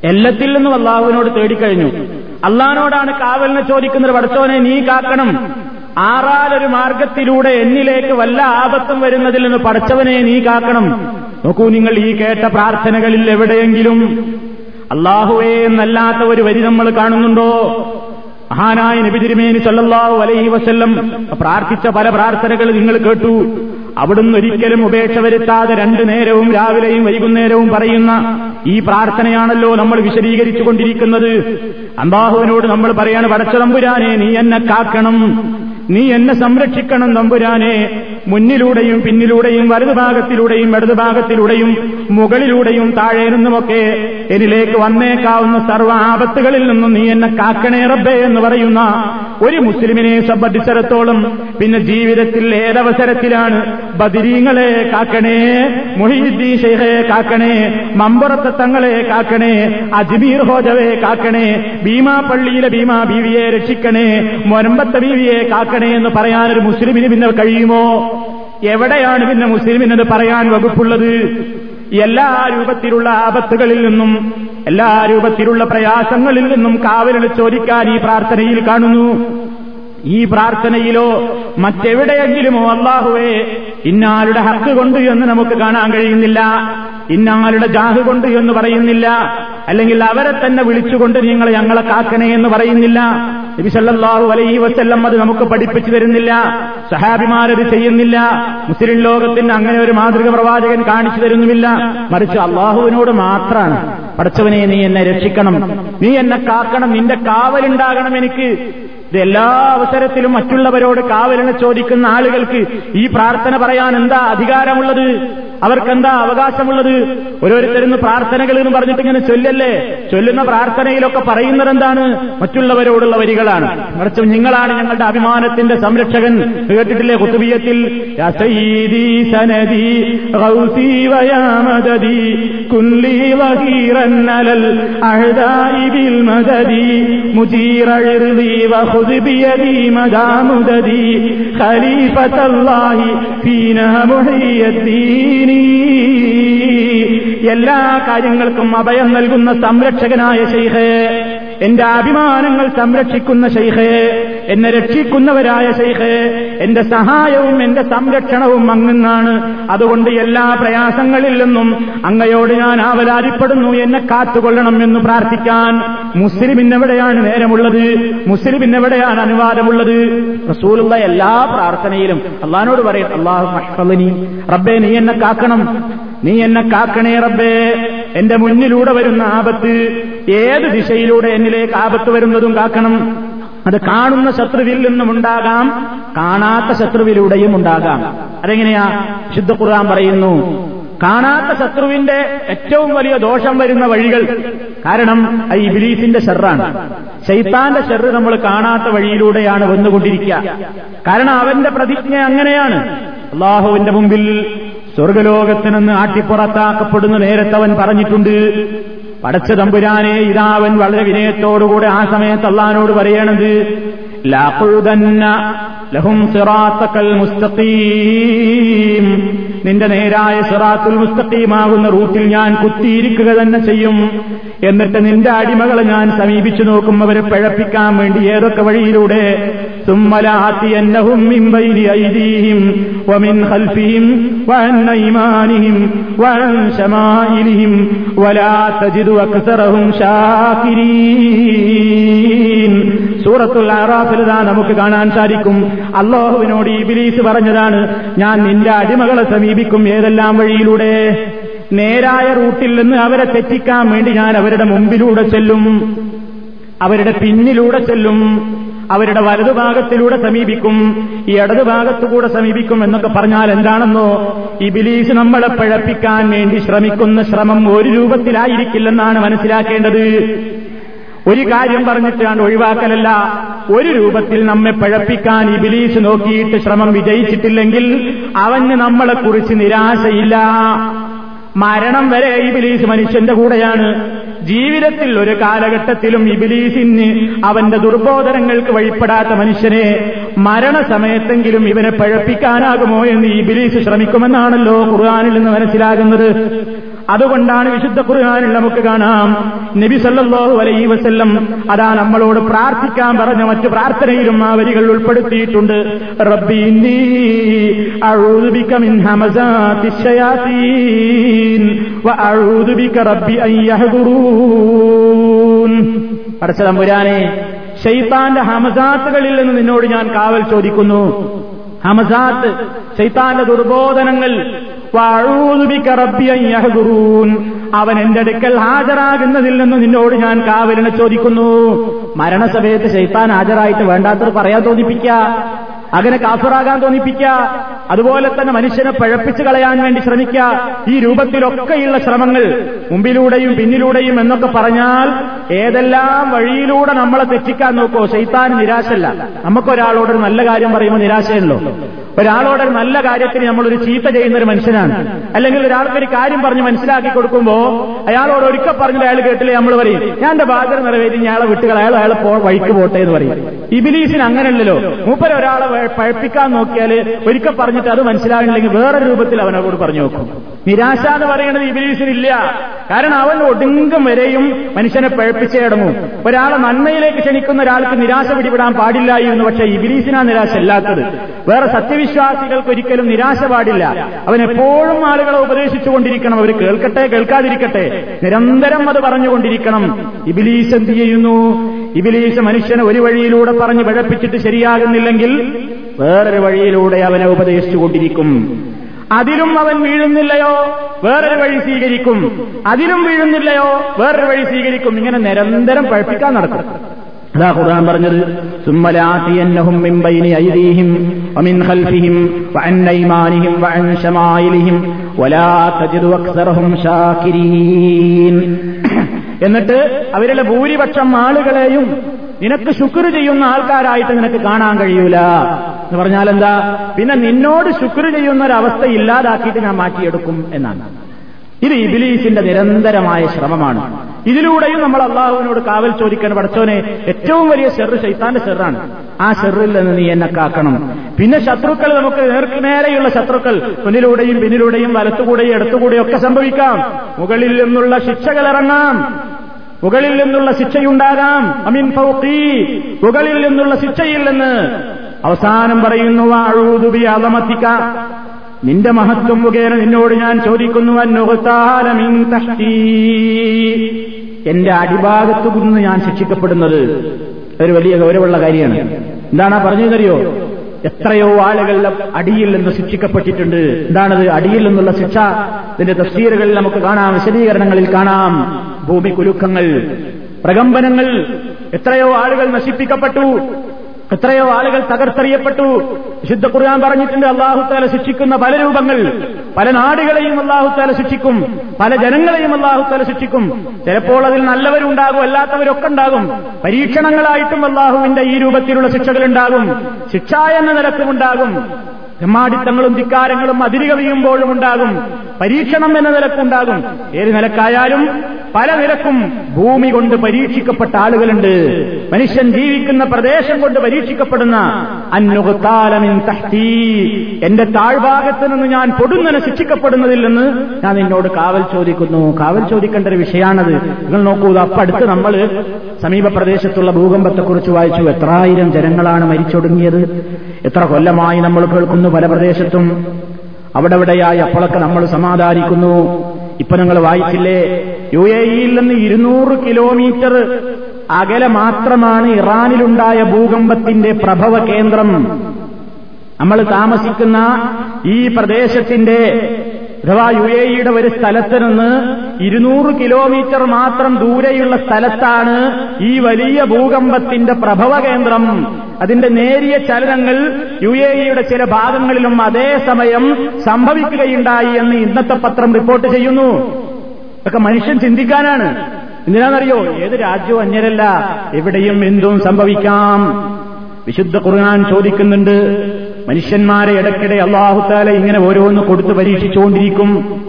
എല്ലാത്തിൽ നിന്നും അള്ളാഹുവിനോട് തേടിക്കഴിഞ്ഞു. അള്ളഹാനോടാണ് കാവലിനെ ചോദിക്കുന്നത് പടച്ചോനെ നീ കാക്കണം. ആറാലൊരു മാർഗത്തിലൂടെ എന്നിലേക്ക് വല്ല ആപത്തും വരുന്നതിൽ നിന്ന് പഠിച്ചവനെ നീ കാക്കണം. നോക്കൂ നിങ്ങൾ ഈ കേട്ട പ്രാർത്ഥനകളിൽ എവിടെയെങ്കിലും അള്ളാഹുവേ എന്നല്ലാത്ത ഒരു വരി നമ്മൾ കാണുന്നുണ്ടോ? മഹാനായ നബി തിരുമേനി സല്ലല്ലാഹു അലൈഹി വസല്ലം പ്രാർത്ഥിച്ച പല പ്രാർത്ഥനകൾ നിങ്ങൾ കേട്ടു. അവിടുന്ന് ഒരിക്കലും ഉപേക്ഷ വരുത്താതെ രണ്ടു നേരവും രാവിലെയും വൈകുന്നേരവും പറയുന്ന ഈ പ്രാർത്ഥനയാണല്ലോ നമ്മൾ വിശദീകരിച്ചു കൊണ്ടിരിക്കുന്നത് അമ്പാഹുവിനോട് നമ്മൾ പറയാണ് പടച്ചതമ്പുരാനെ നീ എന്നെ കാക്കണം. നീ എന്നെ സംരക്ഷിക്കണം നമ്പുരാനെ. മുന്നിലൂടെയും പിന്നിലൂടെയും വലതുഭാഗത്തിലൂടെയും ഇടതുഭാഗത്തിലൂടെയും മുകളിലൂടെയും താഴെ നിന്നുമൊക്കെ എന്നിലേക്ക് വന്നേക്കാവുന്ന സർവ ആപത്തുകളിൽ നിന്നും നീ എന്നെ കാക്കണേ റബ്ബേ എന്ന് പറയുന്ന ഒരു മുസ്ലിമിനെ സംബന്ധിച്ചിടത്തോളം പിന്നെ ജീവിതത്തിൽ ഏതവസരത്തിലാണ് ബദിരീങ്ങളെ കാക്കണേ മൊഹീദ്ദീ കാക്കണേ മമ്പുറത്തെ തങ്ങളെ കാക്കണേ അജ്മീർ ഹോജവെ കാക്കണേ ഭീമാ പള്ളിയിലെ ഭീമാ ബീവിയെ രക്ഷിക്കണേ മൊരമ്പത്തെ ബീവിയെ കാക്കണേ എന്ന് പറയാനൊരു മുസ്ലിമിന് പിന്നെ കഴിയുമോ? എവിടെയാണ് പിന്നെ മുസ്ലിമിനത് പറയാൻ വകുപ്പുള്ളത്? എല്ലാ രൂപത്തിലുള്ള ആപത്തുകളിൽ നിന്നും എല്ലാ രൂപത്തിലുള്ള പ്രയാസങ്ങളിൽ നിന്നും കാവലിന് ചോദിക്കാൻ ഈ പ്രാർത്ഥനയിൽ കാണുന്നു. ഈ പ്രാർത്ഥനയിലോ മറ്റെവിടെയെങ്കിലുമോ അള്ളാഹുവേ ഇന്നാളുടെ ഹക്ക് കൊണ്ട് എന്ന് നമുക്ക് കാണാൻ കഴിയുന്നില്ല. ഇന്നാളുടെ ജാഹ് കൊണ്ട് എന്ന് പറയുന്നില്ല. അല്ലെങ്കിൽ അവരെ തന്നെ വിളിച്ചുകൊണ്ട് നിങ്ങൾ ഞങ്ങളെ കാക്കണേ എന്ന് പറയുന്നില്ല. നബിസല്ലാഹു അലൈഹി വസ്ല്ലം അത് നമുക്ക് പഠിപ്പിച്ചു തരുന്നില്ല. സഹാബിമാരത് ചെയ്യുന്നില്ല. മുസ്ലിം ലോകത്തിന് അങ്ങനെ ഒരു മാതൃക പ്രവാചകൻ കാണിച്ചു തരുന്നുമില്ല. മറിച്ച് അള്ളാഹുവിനോട് മാത്രമാണ്. പഠിച്ചവനെ നീ എന്നെ രക്ഷിക്കണം. നീ എന്നെ കാക്കണം. നിന്റെ കാവലുണ്ടാകണം എനിക്ക്. ഇത് എല്ലാ അവസരത്തിലും മറ്റുള്ളവരോട് കാവലിനെ ചോദിക്കുന്ന ആളുകൾക്ക് ഈ പ്രാർത്ഥന പറയാൻ എന്താ അധികാരമുള്ളത്? അവർക്കെന്താ അവകാശമുള്ളത്? ഓരോരുത്തരുന്ന് പ്രാർത്ഥനകൾ എന്ന് പറഞ്ഞിട്ട് ഇങ്ങനെ ചൊല്ലല്ലേ? ചൊല്ലുന്ന പ്രാർത്ഥനയിലൊക്കെ പറയുന്നത് എന്താണ് മറ്റുള്ളവരോടുള്ള വരികളാണ്. മറിച്ച് നിങ്ങളാണ് ഞങ്ങളുടെ അഭിമാനത്തിന്റെ സംരക്ഷകൻ. കേട്ടിട്ടില്ലേ? കുത്തുബിയത്തിൽ ഖലീഫത്തല്ലാഹി ഫീനാ മുഹിയദ്ദീനി എല്ലാ കാര്യങ്ങൾക്കും അഭയം നൽകുന്ന സംരക്ഷകനായ ശൈഖേ. എന്റെ അഭിമാനങ്ങൾ സംരക്ഷിക്കുന്ന ശൈഖേ എന്നെ രക്ഷിക്കുന്നവരായ ശൈഖേ എന്റെ സഹായവും എന്റെ സംരക്ഷണവും അങ്ങുന്നാണ്. അതുകൊണ്ട് എല്ലാ പ്രയാസങ്ങളിൽ നിന്നും അങ്ങയോട് ഞാൻ ആവലാതിപ്പെടുന്നു. എന്നെ കാത്തുകൊള്ളണം എന്ന് പ്രാർത്ഥിക്കാൻ മുസ്ലിമിനെവിടെയാണ് നേരമുള്ളത്? മുസ്ലിമിനെവിടെയാണ് അനുവാദമുള്ളത്? റസൂലുള്ള എല്ലാ പ്രാർത്ഥനയിലും അള്ളഹാനോട് പറയും അള്ളാഹു റബ്ബേ നീ എന്നെ കാക്കണം. നീ എന്നെ കാക്കണേ റബ്ബേ. എന്റെ മുന്നിലൂടെ വരുന്ന ആപത്ത് ഏത് ദിശയിലൂടെ എന്നിലേക്ക് ആപത്ത് വരുന്നതും കാക്കണം. അത് കാണുന്ന ശത്രുവിൽ നിന്നും ഉണ്ടാകാം കാണാത്ത ശത്രുവിലൂടെയും ഉണ്ടാകാം. അതെങ്ങനെയാ? ശുദ്ധ ഖുർആൻ പറയുന്നു കാണാത്ത ശത്രുവിന്റെ ഏറ്റവും വലിയ ദോഷം വരുന്ന വഴികൾ. കാരണം ഈ ബിലീഫിന്റെ ഷെറാണ്. ശൈത്താന്റെ ഷെറ് നമ്മൾ കാണാത്ത വഴിയിലൂടെയാണ് വന്നുകൊണ്ടിരിക്കുക. കാരണം അവന്റെ പ്രതിജ്ഞ അങ്ങനെയാണ്. അള്ളാഹുവിന്റെ മുമ്പിൽ സ്വർഗലോകത്തിനെന്ന് ആട്ടിപ്പുറത്താക്കപ്പെടുന്ന നേരത്തെ അവൻ പറഞ്ഞിട്ടുണ്ട് പടച്ച തമ്പുരാനെ ഇതാവൻ വളരെ വിനയത്തോടുകൂടെ ആ സമയത്ത് അള്ളഹാനോട് പറയണത് ലഹും മുസ്തഖീം. നിന്റെ നേരായ സിറാത്തുൽ മുസ്തഖീമാകുന്ന റൂട്ടിൽ ഞാൻ കുത്തിയിരിക്കുക തന്നെ ചെയ്യും. എന്നിട്ട് നിന്റെ അടിമകളെ ഞാൻ സമീപിച്ചു നോക്കും അവരെ പിഴപ്പിക്കാൻ വേണ്ടി ഏതൊക്കെ വഴിയിലൂടെ ഷാകിരീൻ സൂറത്തുൽ അറാഫിൽ ഇതാ നമുക്ക് കാണാൻ സാധിക്കും. അള്ളാഹുവിനോട് ഈ ബിലീസ് പറഞ്ഞതാണ് ഞാൻ നിന്റെ അടിമകളെ സമീപിക്കും ഏതെല്ലാം വഴിയിലൂടെ? നേരായ റൂട്ടിൽ നിന്ന് അവരെ തെറ്റിക്കാൻ വേണ്ടി ഞാൻ അവരുടെ മുമ്പിലൂടെ ചെല്ലും. അവരുടെ പിന്നിലൂടെ ചെല്ലും. അവരുടെ വലതുഭാഗത്തിലൂടെ സമീപിക്കും ഈ ഇടതുഭാഗത്തുകൂടെ സമീപിക്കും എന്നൊക്കെ പറഞ്ഞാൽ എന്താണെന്നോ? ഈ ബിലീസ് നമ്മളെ പഴപ്പിക്കാൻ വേണ്ടി ശ്രമിക്കുന്ന ശ്രമം ഒരു രൂപത്തിലായിരിക്കില്ലെന്നാണ് മനസ്സിലാക്കേണ്ടത്. ഒരു കാര്യം പറഞ്ഞിട്ടാണ് ഒഴിവാക്കലല്ല. ഒരു രൂപത്തിൽ നമ്മെ പഴപ്പിക്കാൻ ഈ ബിലീസ് നോക്കിയിട്ട് ശ്രമം വിജയിച്ചിട്ടില്ലെങ്കിൽ അവന് നമ്മളെക്കുറിച്ച് നിരാശയില്ല. മരണം വരെ ഈ ബിലീസ് മനുഷ്യന്റെ കൂടെയാണ്. ജീവിതത്തിൽ ഒരു കാലഘട്ടത്തിലും ഇബിലീസിന് അവന്റെ ദുർബോധനങ്ങൾക്ക് വഴിപ്പെടാത്ത മനുഷ്യനെ മരണസമയത്തെങ്കിലും ഇവനെ പഴപ്പിക്കാനാകുമോ എന്ന് ഇബിലീസ് ശ്രമിക്കുമെന്നാണല്ലോ ഖുർആാനിൽ നിന്ന് മനസ്സിലാകുന്നത്. അതുകൊണ്ടാണ് വിശുദ്ധ ഖുർആാനിൽ നമുക്ക് കാണാം. നബി സല്ലല്ലാഹു അലൈഹി വസല്ലം അതാ നമ്മളോട് പ്രാർത്ഥിക്കാൻ പറഞ്ഞ മറ്റു പ്രാർത്ഥനയിലും ആ വരികൾ ഉൾപ്പെടുത്തിയിട്ടുണ്ട്. റബ്ബി തമ്പുരാനെ ഷെയ്ത്താന്റെ ഹമസാത്തുകളിൽ നിന്ന് നിന്നോട് ഞാൻ കാവൽ ചോദിക്കുന്നു. ഹമസാത്ത് ചൈത്താന്റെ ദുർബോധനങ്ങൾ. അവൻ എന്റെ അടുക്കൽ ഹാജരാകുന്നതിൽ നിന്ന് നിന്നോട് ഞാൻ കാവലിനെ ചോദിക്കുന്നു. മരണസമയത്ത് ശൈത്താൻ ഹാജരായിട്ട് വേണ്ടാത്തത് പറയാൻ തോന്നിപ്പിക്ക അങ്ങനെ കാഫറാകാൻ തോന്നിപ്പിക്ക അതുപോലെ തന്നെ മനുഷ്യനെ പഴപ്പിച്ചു കളയാൻ വേണ്ടി ശ്രമിക്കുക. ഈ രൂപത്തിലൊക്കെയുള്ള ശ്രമങ്ങൾ മുമ്പിലൂടെയും പിന്നിലൂടെയും എന്നൊക്കെ പറഞ്ഞാൽ ഏതെല്ലാം വഴിയിലൂടെ നമ്മളെ തെറ്റിക്കാൻ നോക്കോ? ശൈത്താൻ നിരാശല്ല. നമുക്കൊരാളോട് നല്ല കാര്യം പറയുമ്പോൾ നിരാശയുണ്ടോ ഒരാളോട് നല്ല കാര്യത്തിന് നമ്മൾ ഒരു ചീത്ത ചെയ്യുന്ന ഒരു മനുഷ്യനാണ്. അല്ലെങ്കിൽ ഒരാൾക്ക് ഒരു കാര്യം പറഞ്ഞ് മനസ്സിലാക്കി കൊടുക്കുമ്പോ അയാളോട് ഒരിക്കൽ പറഞ്ഞിട്ട് അയാൾ കേട്ടില്ലേ നമ്മൾ പറയും ഞാൻ എന്റെ ബാധ്യത നിറവേറ്റി അയാളെ വിട്ടുകൾ അയാൾ അയാളെ വഴിക്ക് പോട്ടെ എന്ന് പറയും. ഇബിലീസിന് അങ്ങനെയല്ലോ മൂപ്പര ഒരാളെ പഴപ്പിക്കാൻ നോക്കിയാൽ ഒരിക്കൽ പറഞ്ഞിട്ട് അത് മനസ്സിലാകണില്ലെങ്കിൽ വേറെ രൂപത്തിൽ അവനോട് പറഞ്ഞു നോക്കും നിരാശ എന്ന് പറയുന്നത് ഇബിലീസിനില്ല. കാരണം അവൻ ഒടുങ്കം വരെയും മനുഷ്യനെ പഴപ്പിച്ചേടങ്ങും ഒരാളെ നന്മയിലേക്ക് ക്ഷണിക്കുന്ന ഒരാൾക്ക് നിരാശ പിടിപെടാൻ പാടില്ലായിരുന്നു പക്ഷേ ഇബിലീസിനാ നിരാശ അല്ലാത്തത്. വേറെ സത്യവിശ്വാസികൾക്ക് ഒരിക്കലും നിരാശ പാടില്ല. അവൻ എപ്പോഴും ആളുകളെ ഉപദേശിച്ചുകൊണ്ടിരിക്കണം. അവർ കേൾക്കട്ടെ കേൾക്കാതിരിക്കട്ടെ. നിരന്തരം അത് പറഞ്ഞുകൊണ്ടിരിക്കണം. ഇബിലീസ് എന്ത് ചെയ്യുന്നു? ഇബിലീസ് മനുഷ്യനെ ഒരു വഴിയിലൂടെ പറഞ്ഞ് പഴപ്പിച്ചിട്ട് ശരിയാകുന്നില്ലെങ്കിൽ വേറൊരു വഴിയിലൂടെ അവനെ ഉപദേശിച്ചുകൊണ്ടിരിക്കും. അതിലും അവൻ വീഴുന്നില്ലയോ? വേറൊരു വഴി സ്വീകരിക്കും. അതിലും വീഴുന്നില്ലയോ? വേറൊരു വഴി സ്വീകരിക്കും. ഇങ്ങനെ നിരന്തരം പഴപ്പിക്കാൻ നടക്കും. അതാ ഖുർആൻ പറഞ്ഞത് സുമ്മലാത്തിയന്നഹും മിൻ ബൈനി ഐദീഹിം വമിൻ ഖൽഫിഹിം വഅൻ അയ്മാനിഹിം വഅൻ ശമായിലിഹിം വലാ തജിദു അക്സറഹും ശാകിരീൻ. എന്നിട്ട് അവരിലെ ഭൂരിപക്ഷം ആളുകളെയും നിനക്ക് ശുക്ർ ചെയ്യുന്ന ആൾക്കാരായിട്ട് നിനക്ക് കാണാൻ കഴിയൂല. എന്ന് പറഞ്ഞാൽ എന്താ? പിന്നെ നിന്നോട് ശുക്ർ ചെയ്യുന്ന ഒരു അവസ്ഥ ഇല്ലാതാക്കിയിട്ട് ഞാൻ മാറ്റിയെടുക്കും എന്നാണ്. ഇത് ഇബിലീസിന്റെ നിരന്തരമായ ശ്രമമാണ്. ഇതിലൂടെയും നമ്മൾ അള്ളാഹുവിനോട് കാവൽ ചോദിക്കാൻ പഠിച്ചോനെ ഏറ്റവും വലിയ ഷെറ് ശൈത്താന്റെ ഷെറാണ് ആ ഷെറിൽ നിന്ന് നീ എന്നെ കാക്കണം. പിന്നെ ശത്രുക്കൾ നമുക്ക് നേർക്ക് നേർക്കുനേരെയുള്ള ശത്രുക്കൾ മുന്നിലൂടെയും പിന്നിലൂടെയും വലത്തുകൂടെയും എടുത്തുകൂടെയും ഒക്കെ സംഭവിക്കാം. മുകളിൽ നിന്നുള്ള ശിക്ഷകൾ ഇറങ്ങാം. മുകളിൽ നിന്നുള്ള ശിക്ഷയുണ്ടാകാം. അമീൻ മുകളിൽ നിന്നുള്ള ശിക്ഷയിൽ നിന്ന് അവസാനം പറയുന്നു അഴൂതുബി അലമത്തിക്ക നിന്റെ മഹത്വം മുഖേന നിന്നോട് ഞാൻ ചോദിക്കുന്നു എന്റെ അടിഭാഗത്തു നിന്ന് ഞാൻ ശിക്ഷിക്കപ്പെടുന്നത് ഒരു വലിയ ഗൗരവമുള്ള കാര്യമാണ്. എന്താണ് പറഞ്ഞതെന്നറിയോ? എത്രയോ ആളുകളുടെ അടിയിൽ നിന്ന് ശിക്ഷിക്കപ്പെട്ടിട്ടുണ്ട്. എന്താണത്? അടിയിൽ നിന്നുള്ള ശിക്ഷ. ഇതിന്റെ തസ്തീരുകളിൽ നമുക്ക് കാണാം വിശദീകരണങ്ങളിൽ കാണാം. ഭൂമി കുലുക്കങ്ങൾ പ്രകമ്പനങ്ങൾ. എത്രയോ ആളുകൾ നശിപ്പിക്കപ്പെട്ടു. എത്രയോ ആളുകൾ തകർത്തെറിയപ്പെട്ടു. വിശുദ്ധ ഖുർആൻ പറഞ്ഞിട്ടുണ്ട് അള്ളാഹുത്താല ശിക്ഷിക്കുന്ന പല രൂപങ്ങൾ. പല നാടുകളെയും അള്ളാഹുത്താല ശിക്ഷിക്കും. പല ജനങ്ങളെയും അള്ളാഹുത്താല ശിക്ഷിക്കും. ചിലപ്പോൾ അതിൽ നല്ലവരുണ്ടാകും അല്ലാത്തവരൊക്കെ ഉണ്ടാകും. പരീക്ഷണങ്ങളായിട്ടും അള്ളാഹുവിന്റെ ഈ രൂപത്തിലുള്ള ശിക്ഷകളുണ്ടാകും ശിക്ഷ എന്ന നിരക്കുമുണ്ടാകും തെമ്മാടിത്തങ്ങളും ധിക്കാരങ്ങളും അതിരുകവിയുമ്പോഴും ഉണ്ടാകും. പരീക്ഷണം എന്ന നിലക്കുണ്ടാകും. ഏത് നിലക്കായാലും പല നിലക്കും ഭൂമി കൊണ്ട് പരീക്ഷിക്കപ്പെട്ട ആളുകളുണ്ട്. മനുഷ്യൻ ജീവിക്കുന്ന പ്രദേശം കൊണ്ട് പരീക്ഷിക്കപ്പെടുന്ന അന്നുകുത്താലമിൻ തഹ്തി. എന്റെ താഴ്ഭാഗത്ത് നിന്ന് ഞാൻ പൊടുന്നനെ ശിക്ഷിക്കപ്പെടുന്നതിൽ നിന്ന് ഞാൻ നിന്നോട് കാവൽ ചോദിക്കുന്നു. കാവൽ ചോദിക്കേണ്ട ഒരു വിഷയമാണത് നിങ്ങൾ നോക്കൂ അപ്പടുത്ത് നമ്മൾ സമീപ പ്രദേശത്തുള്ള ഭൂകമ്പത്തെക്കുറിച്ച് വായിച്ചു. എത്രായിരം ജനങ്ങളാണ് മരിച്ചൊടുങ്ങിയത്. എത്ര കൊല്ലമായി നമ്മൾ കേൾക്കുന്നു പല പ്രദേശത്തും. അവിടെവിടെയായി അപ്പോഴൊക്കെ നമ്മൾ സമാധാനിക്കുന്നു. ഇപ്പൊ നിങ്ങൾ വായിച്ചില്ലേ? യു എ ഇയിൽ നിന്ന് ഇരുന്നൂറ് കിലോമീറ്റർ അകലെ മാത്രമാണ് ഇറാനിലുണ്ടായ ഭൂകമ്പത്തിന്റെ പ്രഭവ കേന്ദ്രം. നമ്മൾ താമസിക്കുന്ന ഈ പ്രദേശത്തിന്റെ അഥവാ യു എ ഇയുടെ ഒരു സ്ഥലത്ത് നിന്ന് ഇരുന്നൂറ് കിലോമീറ്റർ മാത്രം ദൂരെയുള്ള സ്ഥലത്താണ് ഈ വലിയ ഭൂകമ്പത്തിന്റെ പ്രഭവ കേന്ദ്രം. അതിന്റെ നേരിയ ചലനങ്ങൾ യു എ ഇയുടെ ചില ഭാഗങ്ങളിലും അതേസമയം സംഭവിക്കുകയുണ്ടായി എന്ന് ഇന്നത്തെ പത്രം റിപ്പോർട്ട് ചെയ്യുന്നു. ഒക്കെ മനുഷ്യൻ ചിന്തിക്കാനാണ്. എന്തിനാണെന്നറിയോ? ഏത് രാജ്യവും അന്യരല്ല. എവിടെയും എന്തും സംഭവിക്കാം. വിശുദ്ധ ഖുർആൻ ചോദിക്കുന്നുണ്ട്. മനുഷ്യന്മാരെ ഇടയ്ക്കിടെ അള്ളാഹുത്താല ഇങ്ങനെ ഓരോന്ന് കൊടുത്ത് പരീക്ഷിച്ചുകൊണ്ടിരിക്കും.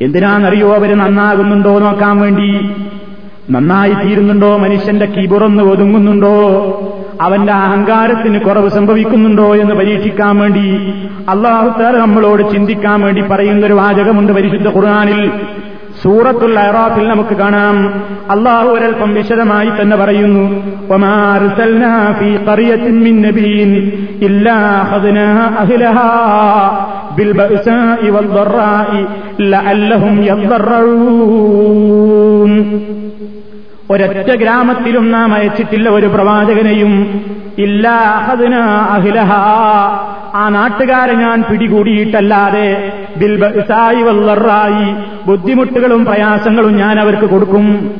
എന്തിനാണെന്നറിയോ അവർ നന്നാകുന്നുണ്ടോ നോക്കാൻ വേണ്ടി? നന്നായി തീരുന്നുണ്ടോ? മനുഷ്യന്റെ കീബുറന്ന് ഒതുങ്ങുന്നുണ്ടോ? അവന്റെ അഹങ്കാരത്തിന് കുറവ് സംഭവിക്കുന്നുണ്ടോ എന്ന് പരീക്ഷിക്കാൻ വേണ്ടി? അള്ളാഹുത്താല നമ്മളോട് ചിന്തിക്കാൻ വേണ്ടി പറയുന്നൊരു വാചകമുണ്ട് പരിശുദ്ധ ഖുർആാനിൽ. സൂറത്തുൽ അറാഫിൽ നമുക്ക് കാണാം. അള്ളാഹു ഒരൽപ്പം വിശദമായി തന്നെ പറയുന്നു. ഒരൊറ്റ ഗ്രാമത്തിലും നാം അയച്ചിട്ടില്ല ഒരു പ്രവാചകനെയും. ഇല്ല അഹിലഹ. ആ നാട്ടുകാരെ ഞാൻ പിടികൂടിയിട്ടല്ലാതെ ബിൽബായി വല്ലറായി ബുദ്ധിമുട്ടുകളും പ്രയാസങ്ങളും ഞാൻ അവർക്ക് കൊടുക്കും.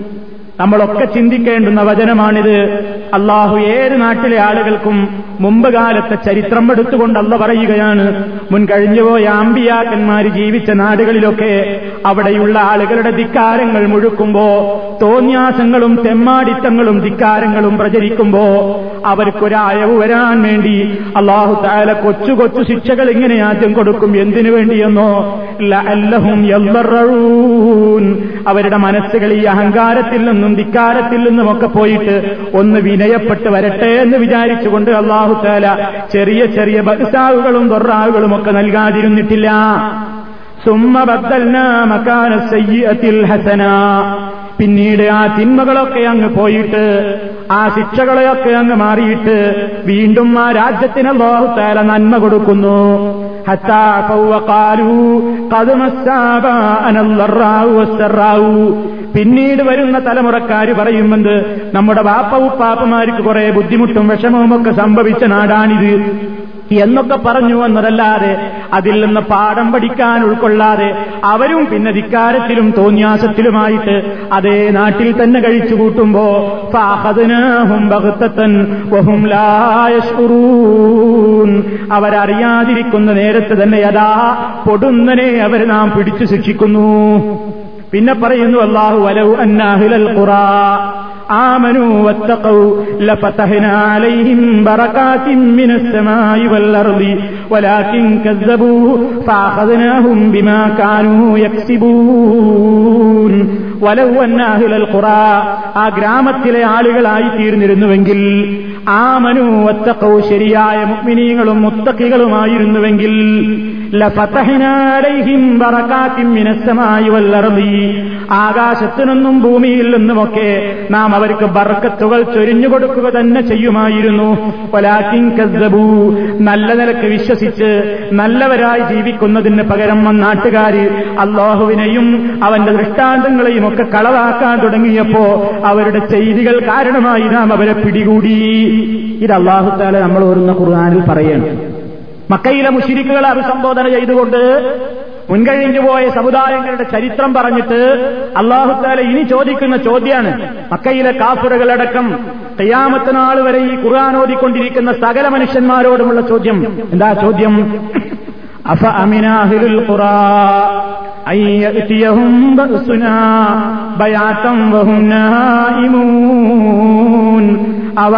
നമ്മളൊക്കെ ചിന്തിക്കേണ്ടുന്ന വചനമാണിത്. അള്ളാഹു ഏത് നാട്ടിലെ ആളുകൾക്കും മുമ്പ് കാലത്തെ ചരിത്രം എടുത്തുകൊണ്ടല്ല പറയുകയാണ്. മുൻ കഴിഞ്ഞുപോയ ആംബിയാക്കന്മാര് ജീവിച്ച നാടുകളിലൊക്കെ അവിടെയുള്ള ആളുകളുടെ ധിക്കാരങ്ങൾ മുഴുക്കുമ്പോ തോന്യാസങ്ങളും തെമ്മാടിത്തങ്ങളും ധിക്കാരങ്ങളും പ്രചരിക്കുമ്പോ അവർക്കൊരായവ് വരാൻ വേണ്ടി അള്ളാഹു താല കൊച്ചു കൊച്ചു ശിക്ഷകൾ ഇങ്ങനെ ആദ്യം കൊടുക്കും. എന്തിനു വേണ്ടിയെന്നോ? അല്ലഹും അവരുടെ മനസ്സുകൾ ഈ അഹങ്കാരത്തിൽ നിന്നും ധിക്കാരത്തിൽ നിന്നുമൊക്കെ പോയിട്ട് ഒന്ന് വിനയപ്പെട്ട് വരട്ടെ എന്ന് വിചാരിച്ചുകൊണ്ട് അള്ളാഹു താല ചെറിയ ചെറിയ ബഹുസാവുകളും ദൊറാവുകളും ഒക്കെ നൽകാതിരുന്നിട്ടില്ല. സുമ്മ ബദ്ദൽന മക്കാന സയ്യത്തിൽ ഹസന. പിന്നീട് ആ തിന്മകളൊക്കെ അങ്ങ് പോയിട്ട് ആ ശിക്ഷകളെയൊക്കെ അങ്ങ് മാറിയിട്ട് വീണ്ടും ആ രാജ്യത്തിന് ലോഹത്താല നന്മ കൊടുക്കുന്നു. പിന്നീട് വരുന്ന തലമുറക്കാര് പറയുമെന്ന് നമ്മുടെ വാപ്പവുപ്പാപ്പമാർക്ക് കുറെ ബുദ്ധിമുട്ടും വിഷമവും ഒക്കെ സംഭവിച്ച നാടാണിത്. എന്നൊക്കെ പറഞ്ഞു എന്നതല്ലാതെ അതിൽ നിന്ന് പാഠം പഠിക്കാൻ ഉൾക്കൊള്ളാതെ അവരും പിന്നെ ധിക്കാരത്തിലും തോന്നിയാസത്തിലുമായിട്ട് അതേ നാട്ടിൽ തന്നെ കഴിച്ചു കൂട്ടുമ്പോ അവരറിയാതിരിക്കുന്ന നേരത്ത് തന്നെ അതാ പൊടുന്നനെ അവർ നാം പിടിച്ചു ശിക്ഷിക്കുന്നു. പിന്നെ പറയുന്നു അള്ളാഹു വലവ് അന്നാഹിലൽ ഖുറാ. آمنوا واتقوا لفتحنا عليهم بركات من السماء والأرض ولكن كذبوا فأخذناهم بما كانوا يكسبون ولو أن أهل القرى ആ ഗ്രാമത്തിലെ ആളുകളായി തീർന്നിരുന്നുവെങ്കിൽ ആമനു വത്തക്കൗ ശരിയായ മുഗ്മിനീങ്ങളും മുത്തക്കികളുമായിരുന്നുവെങ്കിൽ ആകാശത്തു നിന്നും ഭൂമിയിൽ നിന്നുമൊക്കെ നാം അവർക്ക് ബർക്കത്തുകൾ ചൊരിഞ്ഞു കൊടുക്കുക തന്നെ ചെയ്യുമായിരുന്നു. നല്ല നിലയ്ക്ക് വിശ്വസിച്ച് നല്ലവരായി ജീവിക്കുന്നതിന് പകരം നാട്ടുകാര് അള്ളാഹുവിനെയും അവന്റെ ദൃഷ്ടാന്തങ്ങളെയും ഒക്കെ കളവാക്കാൻ തുടങ്ങിയപ്പോ അവരുടെ ചെയ്തികൾ കാരണമായി നാം അവരെ പിടികൂടി. ഇത് അള്ളാഹുത്താല നമ്മൾ ഓരുന്ന ഖുർആാനിൽ പറയണം. മക്കയിലെ മുഷിരിക്കുകളെ അഭിസംബോധന ചെയ്തുകൊണ്ട് മുൻകഴിഞ്ഞു പോയ സമുദായങ്ങളുടെ ചരിത്രം പറഞ്ഞിട്ട് അള്ളാഹുത്താല ഇനി ചോദിക്കുന്ന ചോദ്യമാണ് മക്കയിലെ കാഫറുകളടക്കം കയ്യാമത്തനാൾ വരെ ഈ ഖുർആൻ ഓതിക്കൊണ്ടിരിക്കുന്ന സകല മനുഷ്യന്മാരോടുമുള്ള ചോദ്യം. എന്താ ചോദ്യം? അഫ അമിനാഹിലുൽ ഖുറാ അവ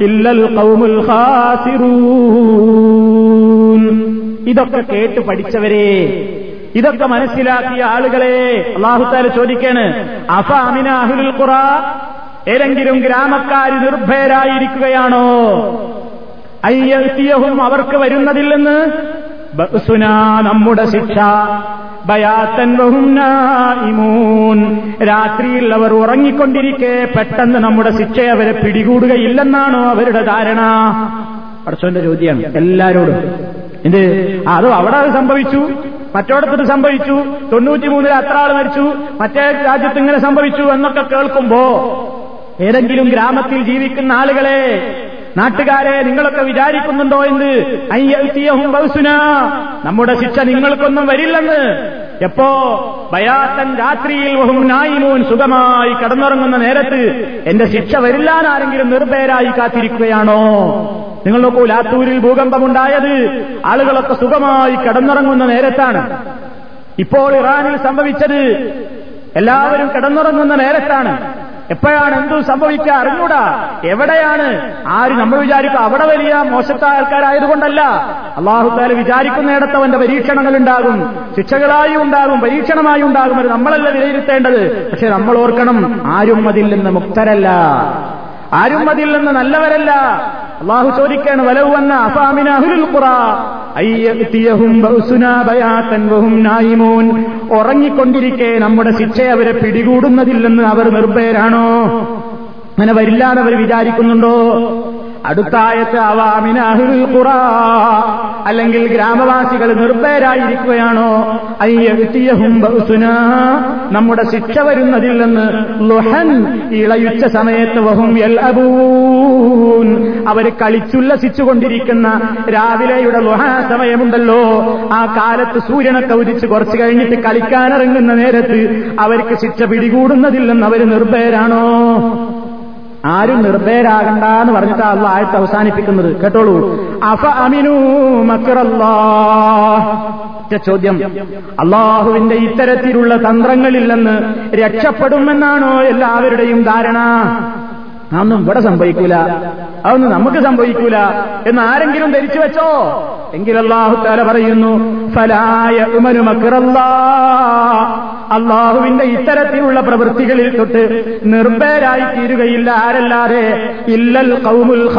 ഇല്ലൽ ഖൗമുൽ ഇതൊക്കെ കേട്ട് പഠിച്ചവരെ ഇതൊക്കെ മനസ്സിലാക്കിയ ആളുകളെ അള്ളാഹുത്താല ചോദിക്കാണ് അഫ അമിനാഹുൽ ഖുറ? ഏതെങ്കിലും ഗ്രാമക്കാർ നിർഭയരായിരിക്കുകയാണോ? അയ്യഹും അവർക്ക് വരുന്നതില്ലെന്ന്? ബസുനാ നമ്മുടെ ശിക്ഷ. ബയാത്തൻ വഹുംനായിമൂൻ രാത്രിയിൽ അവർ ഉറങ്ങിക്കൊണ്ടിരിക്കെ പെട്ടെന്ന് നമ്മുടെ ശിക്ഷ അവരെ പിടികൂടുകയില്ലെന്നാണോ അവരുടെ ധാരണ? പടച്ചോന്റെ ചോദ്യമാണ് എല്ലാരോടും. എന്ത്? അത് അവിടെ അത് സംഭവിച്ചു? മറ്റോടത്ത് സംഭവിച്ചു? തൊണ്ണൂറ്റിമൂന്നിൽ അത്ര ആൾ മരിച്ചു? മറ്റേ രാജ്യത്ത് ഇങ്ങനെ സംഭവിച്ചു എന്നൊക്കെ കേൾക്കുമ്പോ ഏതെങ്കിലും ഗ്രാമത്തിൽ ജീവിക്കുന്ന ആളുകളെ നാട്ടുകാരെ നിങ്ങളൊക്കെ വിചാരിക്കുന്നുണ്ടോ എന്ന് നമ്മുടെ ശിക്ഷ നിങ്ങൾക്കൊന്നും വരില്ലെന്ന്. എപ്പോ? ബയാത്തൻ രാത്രിയിൽ നായിമൂൻ സുഖമായി കടന്നുറങ്ങുന്ന നേരത്ത് എന്റെ ശിക്ഷ വരില്ലാൻ ആരെങ്കിലും നിർഭയരായി കാത്തിരിക്കുകയാണോ? നിങ്ങൾ നോക്കൂ ലാത്തൂരിൽ ഭൂകമ്പമുണ്ടായത് ആളുകളൊക്കെ സുഖമായി കടന്നുറങ്ങുന്ന നേരത്താണ്. ഇപ്പോൾ ഇറാനിൽ സംഭവിച്ചത് എല്ലാവരും കിടന്നുറങ്ങുന്ന നേരത്താണ്. എപ്പോഴാണ് എന്തു സംഭവിക്കുക അറിഞ്ഞൂടാ. എവിടെയാണ്? ആര് നമ്മൾ വിചാരിക്കും അവിടെ വലിയ മോശത്തെ ആൾക്കാരായതുകൊണ്ടല്ല. അള്ളാഹുത്താൽ വിചാരിക്കുന്നിടത്ത് അവന്റെ പരീക്ഷണങ്ങൾ ഉണ്ടാകും. ശിക്ഷകളായി ഉണ്ടാകും പരീക്ഷണമായി ഉണ്ടാകും. അത് നമ്മളല്ല വിലയിരുത്തേണ്ടത്. പക്ഷെ നമ്മൾ ഓർക്കണം ആരും അതിൽ നിന്ന് മുക്തരല്ല. ആരും അതിൽ നിന്ന് നല്ലവരല്ല. അള്ളാഹു ചോദിക്കാണ് വലവ് വന്ന അസാമിന നായിമൂൻ. ഉറങ്ങിക്കൊണ്ടിരിക്കെ നമ്മുടെ ശിക്ഷ അവരെ പിടികൂടുന്നതില്ലെന്ന് അവർ നിർഭയരാണോ? അങ്ങനെ വരില്ലാതെ അവർ വിചാരിക്കുന്നുണ്ടോ? അടുത്ത അവാമിനാഹുൽ ഖുറ. അല്ലെങ്കിൽ ഗ്രാമവാസികൾ നിർഭയരായിരിക്കുകയാണോ? നമ്മുടെ ശിക്ഷ വരുന്നതിൽ നിന്ന് ലുഹൻ ഇളയുച്ച സമയത്ത് വഹും എൽ അബൂൻ അവർ കളിച്ചുല്ലസിച്ചുകൊണ്ടിരിക്കുന്ന രാവിലെയുടെ ലുഹ സമയമുണ്ടല്ലോ. ആ കാലത്ത് സൂര്യനൊക്കെ ഉദിച്ച് കുറച്ചു കഴിഞ്ഞിട്ട് കളിക്കാനിറങ്ങുന്ന നേരത്ത് അവർക്ക് ശിക്ഷ പിടികൂടുന്നതിൽ നിന്ന് അവർ നിർഭയരാണോ? ആരും നിർഭയരാകണ്ട എന്ന് പറഞ്ഞിട്ടാ അള്ള ആയത്ത് അവസാനിപ്പിക്കുന്നത്. കേട്ടോളൂ. അഫ അമിനു മക്കറല്ലാ ചോദ്യം. അള്ളാഹുവിന്റെ ഇത്തരത്തിലുള്ള തന്ത്രങ്ങളിൽ നിന്ന് രക്ഷപ്പെടുമെന്നാണോ എല്ലാവരുടെയും ധാരണ? അതൊന്നും ഇവിടെ സംഭവിക്കൂല. അതൊന്നും നമുക്ക് സംഭവിക്കൂല. എന്ന് ആരെങ്കിലും ധരിച്ചു വെച്ചോ? എങ്കിൽ തല പറയുന്നു ഫലായ അള്ളാഹുവിന്റെ ഇത്തരത്തിലുള്ള പ്രവൃത്തികളിൽ തൊട്ട് നിർഭയരായി തീരുകയില്ല ആരല്ലാതെ. ഇല്ലൽ കൗമുൽ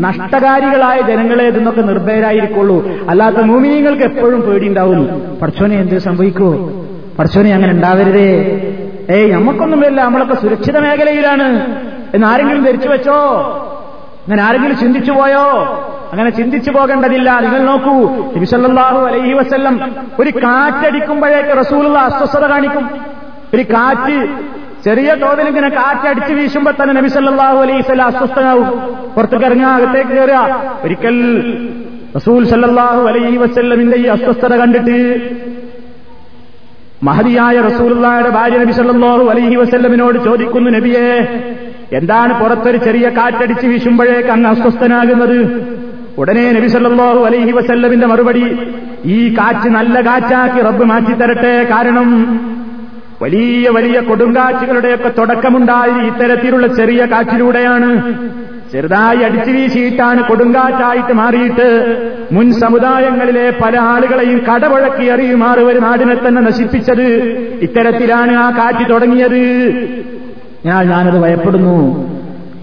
നഷ്ടകാരികളായ ജനങ്ങളെ ഇതെന്നൊക്കെ നിർഭയരായിരിക്കുള്ളൂ. അല്ലാത്ത മൂമിനിങ്ങൾക്ക് എപ്പോഴും പേടിയുണ്ടാവുന്നു പഠിച്ചോനെ എന്ത് സംഭവിക്കുമോ പഠിച്ചോനെ അങ്ങനെ ഉണ്ടാവരുതേ. ഏയ് നമുക്കൊന്നുമില്ല. നമ്മളൊക്കെ സുരക്ഷിത മേഖലയിലാണ്. എന്ന് ആരെങ്കിലും ധരിച്ചു വെച്ചോ? അങ്ങനെ ആരെങ്കിലും ചിന്തിച്ചു പോയോ? അങ്ങനെ ചിന്തിച്ചു പോകേണ്ടതില്ല. നിങ്ങൾ നോക്കൂ നബിസല്ലാഹു അലൈഹി വസ്ല്ലം ഒരു കാറ്റടിക്കുമ്പോഴേക്ക് റസൂലുള്ള അസ്വസ്ഥത കാണിക്കും. ഒരു കാറ്റ് ചെറിയ തോതിൽ ഇങ്ങനെ കാറ്റടിച്ച് വീശുമ്പോ തന്നെ നബിസല്ലാഹു അലൈഹി സ്വല്ല അസ്വസ്ഥനാവും. പുറത്തേക്ക് ഇറങ്ങുക അകത്തേക്ക് കയറുക. ഒരിക്കൽ റസൂൽ സല്ലാഹു അലൈഹി വസ്ല്ലമിന്റെ ഈ അസ്വസ്ഥത കണ്ടിട്ട് മഹതിയായ റസൂലുള്ളായുടെ ഭാര്യ നബി സല്ലല്ലാഹു അലൈഹി വസല്ലമിനോട് ചോദിക്കുന്നു നബിയെ എന്താണ് പുറത്തൊരു ചെറിയ കാറ്റടിച്ച് വീശുമ്പോഴേക്ക് അങ്ങ് അസ്വസ്ഥനാകുന്നത്? ഉടനെ നബി സല്ലല്ലാഹു അലൈഹി വസല്ലമിന്റെ മറുപടി ഈ കാറ്റ് നല്ല കാറ്റാക്കി റബ്ബ് മാറ്റിത്തരട്ടെ. കാരണം വലിയ വലിയ കൊടുങ്കാറ്റുകളുടെയൊക്കെ തുടക്കമുണ്ടായി ഇത്തരത്തിലുള്ള ചെറിയ കാറ്റിലൂടെയാണ് ചെറുതായി അടിച്ചു വീശിയിട്ടാണ് കൊടുങ്കാറ്റായിട്ട് മാറിയിട്ട് മുൻ സമുദായങ്ങളിലെ പല ആളുകളെയും കടപുഴക്കി അറിയുമാറ് ഒരു നാടിനെ തന്നെ നശിപ്പിച്ചത്. ഇത്തരത്തിലാണ് ആ കാറ്റ് തുടങ്ങിയത്. ഞാൻ ഞാനത് ഭയപ്പെടുന്നു.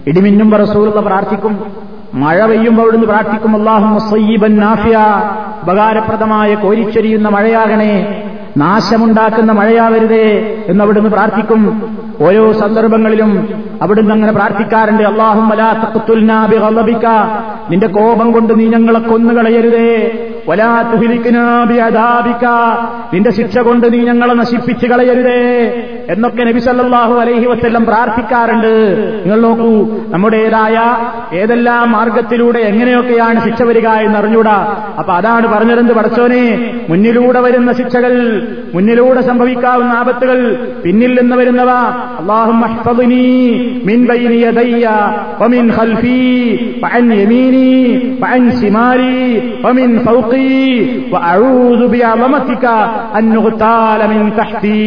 ഇടിമിന്നും റസൂലുള്ള പ്രാർത്ഥിക്കും. മഴ പെയ്യുമ്പോൾ അവിടുന്ന് പ്രാർത്ഥിക്കും. അള്ളാഹു സയ്യിബൻ നാഫിയ. ഉപകാരപ്രദമായ കോരിച്ചൊരിയുന്ന മഴയാകണേ. നാശമുണ്ടാക്കുന്ന മഴയാവരുതേ എന്നവിടുന്ന് പ്രാർത്ഥിക്കും. ഓരോ സന്ദർഭങ്ങളിലും അവിടുന്ന് അങ്ങനെ പ്രാർത്ഥിക്കാറുണ്ട് അള്ളാഹും നിന്റെ കോപം കൊണ്ട് നീ ഞങ്ങളെ കൊന്നുകളയരുതേ. വലാത്തുഹിലിക്കുനാബിയതാപിക്ക നിന്റെ ശിക്ഷ കൊണ്ട് നീ ഞങ്ങളെ നശിപ്പിച്ചു കളയരുതേ. എന്നൊക്കെ നബി സല്ലാഹു അലൈഹി വസ്ല്ലം പ്രാർത്ഥിക്കാറുണ്ട്. നിങ്ങൾ നോക്കൂ നമ്മുടേതായ ഏതെല്ലാം മാർഗത്തിലൂടെ എങ്ങനെയൊക്കെയാണ് ശിക്ഷ വരിക എന്ന് അറിഞ്ഞൂടാ അപ്പൊ അതാണ് പറഞ്ഞതെന്ത് പടച്ചോനെ? മുന്നിലൂടെ വരുന്ന ശിക്ഷകൾ മുന്നിലൂടെ സംഭവിക്കാവുന്ന ആപത്തുകൾ പിന്നിൽ നിന്ന് വരുന്നവ. അള്ളാഹും ഫൗഖി വഅഊദു ബിഅളമതിക അൻ നുഗ്താല മിൻ തഹ്തി.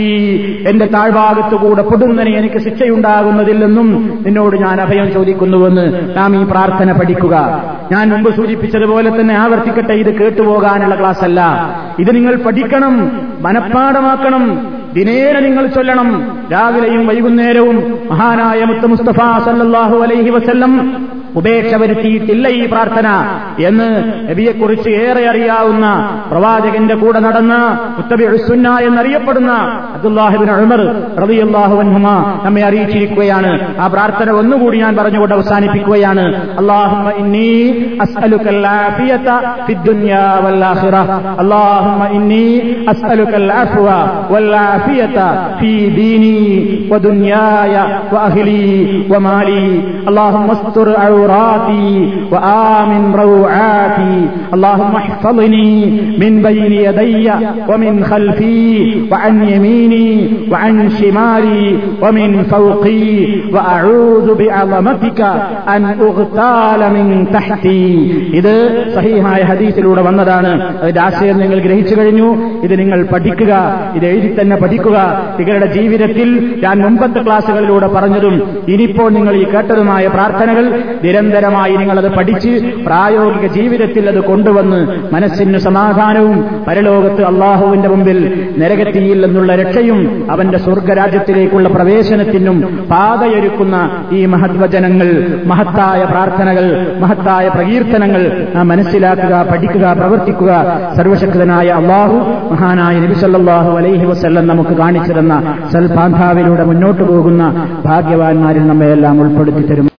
എന്റെ താഴ്ഭാഗത്ത് കൂടെ പൊടുന്നനെ എനിക്ക് ശിക്ഷയുണ്ടാകുന്നതിൽ നിന്നും നിന്നോട് ഞാൻ അഭയം ചോദിക്കുന്നുവെന്ന് നാം ഈ പ്രാർത്ഥന പഠിക്കുക. ഞാൻ മുമ്പ് സൂചിപ്പിച്ചതുപോലെ തന്നെ ആവർത്തിക്കട്ടെ ഇത് കേട്ടുപോകാനുള്ള ക്ലാസ് അല്ല ഇത് നിങ്ങൾ പഠിക്കണം മനഃപ്പാടമാക്കണം ദിനേന നിങ്ങൾ ചൊല്ലണം. രാവിലെയും വൈകുന്നേരവും മഹാനായ മുത്ത മുസ്തഫ സല്ലാഹു അലൈഹി വസല്ലം ഉപേക്ഷ വരുത്തിയിട്ടില്ല ഈ പ്രാർത്ഥന എന്ന് നബിയെക്കുറിച്ച് ഏറെ അറിയാവുന്ന പ്രവാചകന്റെ കൂടെ നടന്ന മുത്തബി ഉസുന്ന എന്നറിയപ്പെടുന്ന അബ്ദുല്ലാഹിബിൻ അഹമർ റബിയല്ലാഹു വൻഹുമ നമ്മെ അറിയിച്ചിരിക്കുകയാണ്. ആ പ്രാർത്ഥന ഒന്നുകൂടി ഞാൻ പറഞ്ഞുകൊണ്ട് അവസാനിപ്പിക്കുകയാണ്. അള്ളാഹു ഇന്നി വൽ ആഖിറ ഇന്നി അസ്അലുക്കൽ അഫ്വ വൽ ഫീ ദീനി വമാലി عوراتي وآمن روعاتي اللهم احفظني من بين يدي ومن خلفي وعن يميني وعن شمالي ومن فوقي وأعوذ بعظمتك أن أغتال من تحتي ഇത് സഹീഹായ ഹദീസിലൂടെ വന്നതാണ് അതിന്റെ ആശയം നിങ്ങൾ ഗ്രഹിച്ചു കഴിഞ്ഞു ഇത് നിങ്ങൾ പഠിക്കുക ഇത് എഴുതി തന്നെ പഠിക്കുക നിങ്ങളുടെ ജീവിതത്തിൽ ഞാൻ മുമ്പത്തെ ക്ലാസ്സുകളിലൂടെ പറഞ്ഞതും ഇനിയിപ്പോൾ നിങ്ങൾ ഈ കേട്ടതുമായ പ്രാർത്ഥനകൾ നിരന്തരമായി നിങ്ങളത് പഠിച്ച് പ്രായോഗിക ജീവിതത്തിൽ അത് കൊണ്ടുവന്ന് മനസ്സിന് സമാധാനവും പരലോകത്ത് അള്ളാഹുവിന്റെ മുമ്പിൽ നരകത്തിയിൽ എന്നുള്ള രക്ഷയും അവന്റെ സ്വർഗരാജ്യത്തിലേക്കുള്ള പ്രവേശനത്തിനും പാതയൊരുക്കുന്ന ഈ മഹത്വജനങ്ങൾ മഹത്തായ പ്രാർത്ഥനകൾ മഹത്തായ പ്രകീർത്തനങ്ങൾ നാം മനസ്സിലാക്കുക പഠിക്കുക പ്രവർത്തിക്കുക സർവശക്തനായ അള്ളാഹു മഹാനായ നബിസല്ലാഹു അലൈഹി വസ്ല്ലം നമുക്ക് കാണിച്ചു തന്ന മുന്നോട്ടു പോകുന്ന ഭാഗ്യവാന്മാരിൽ നമ്മയെല്ലാം ഉൾപ്പെടുത്തി തരും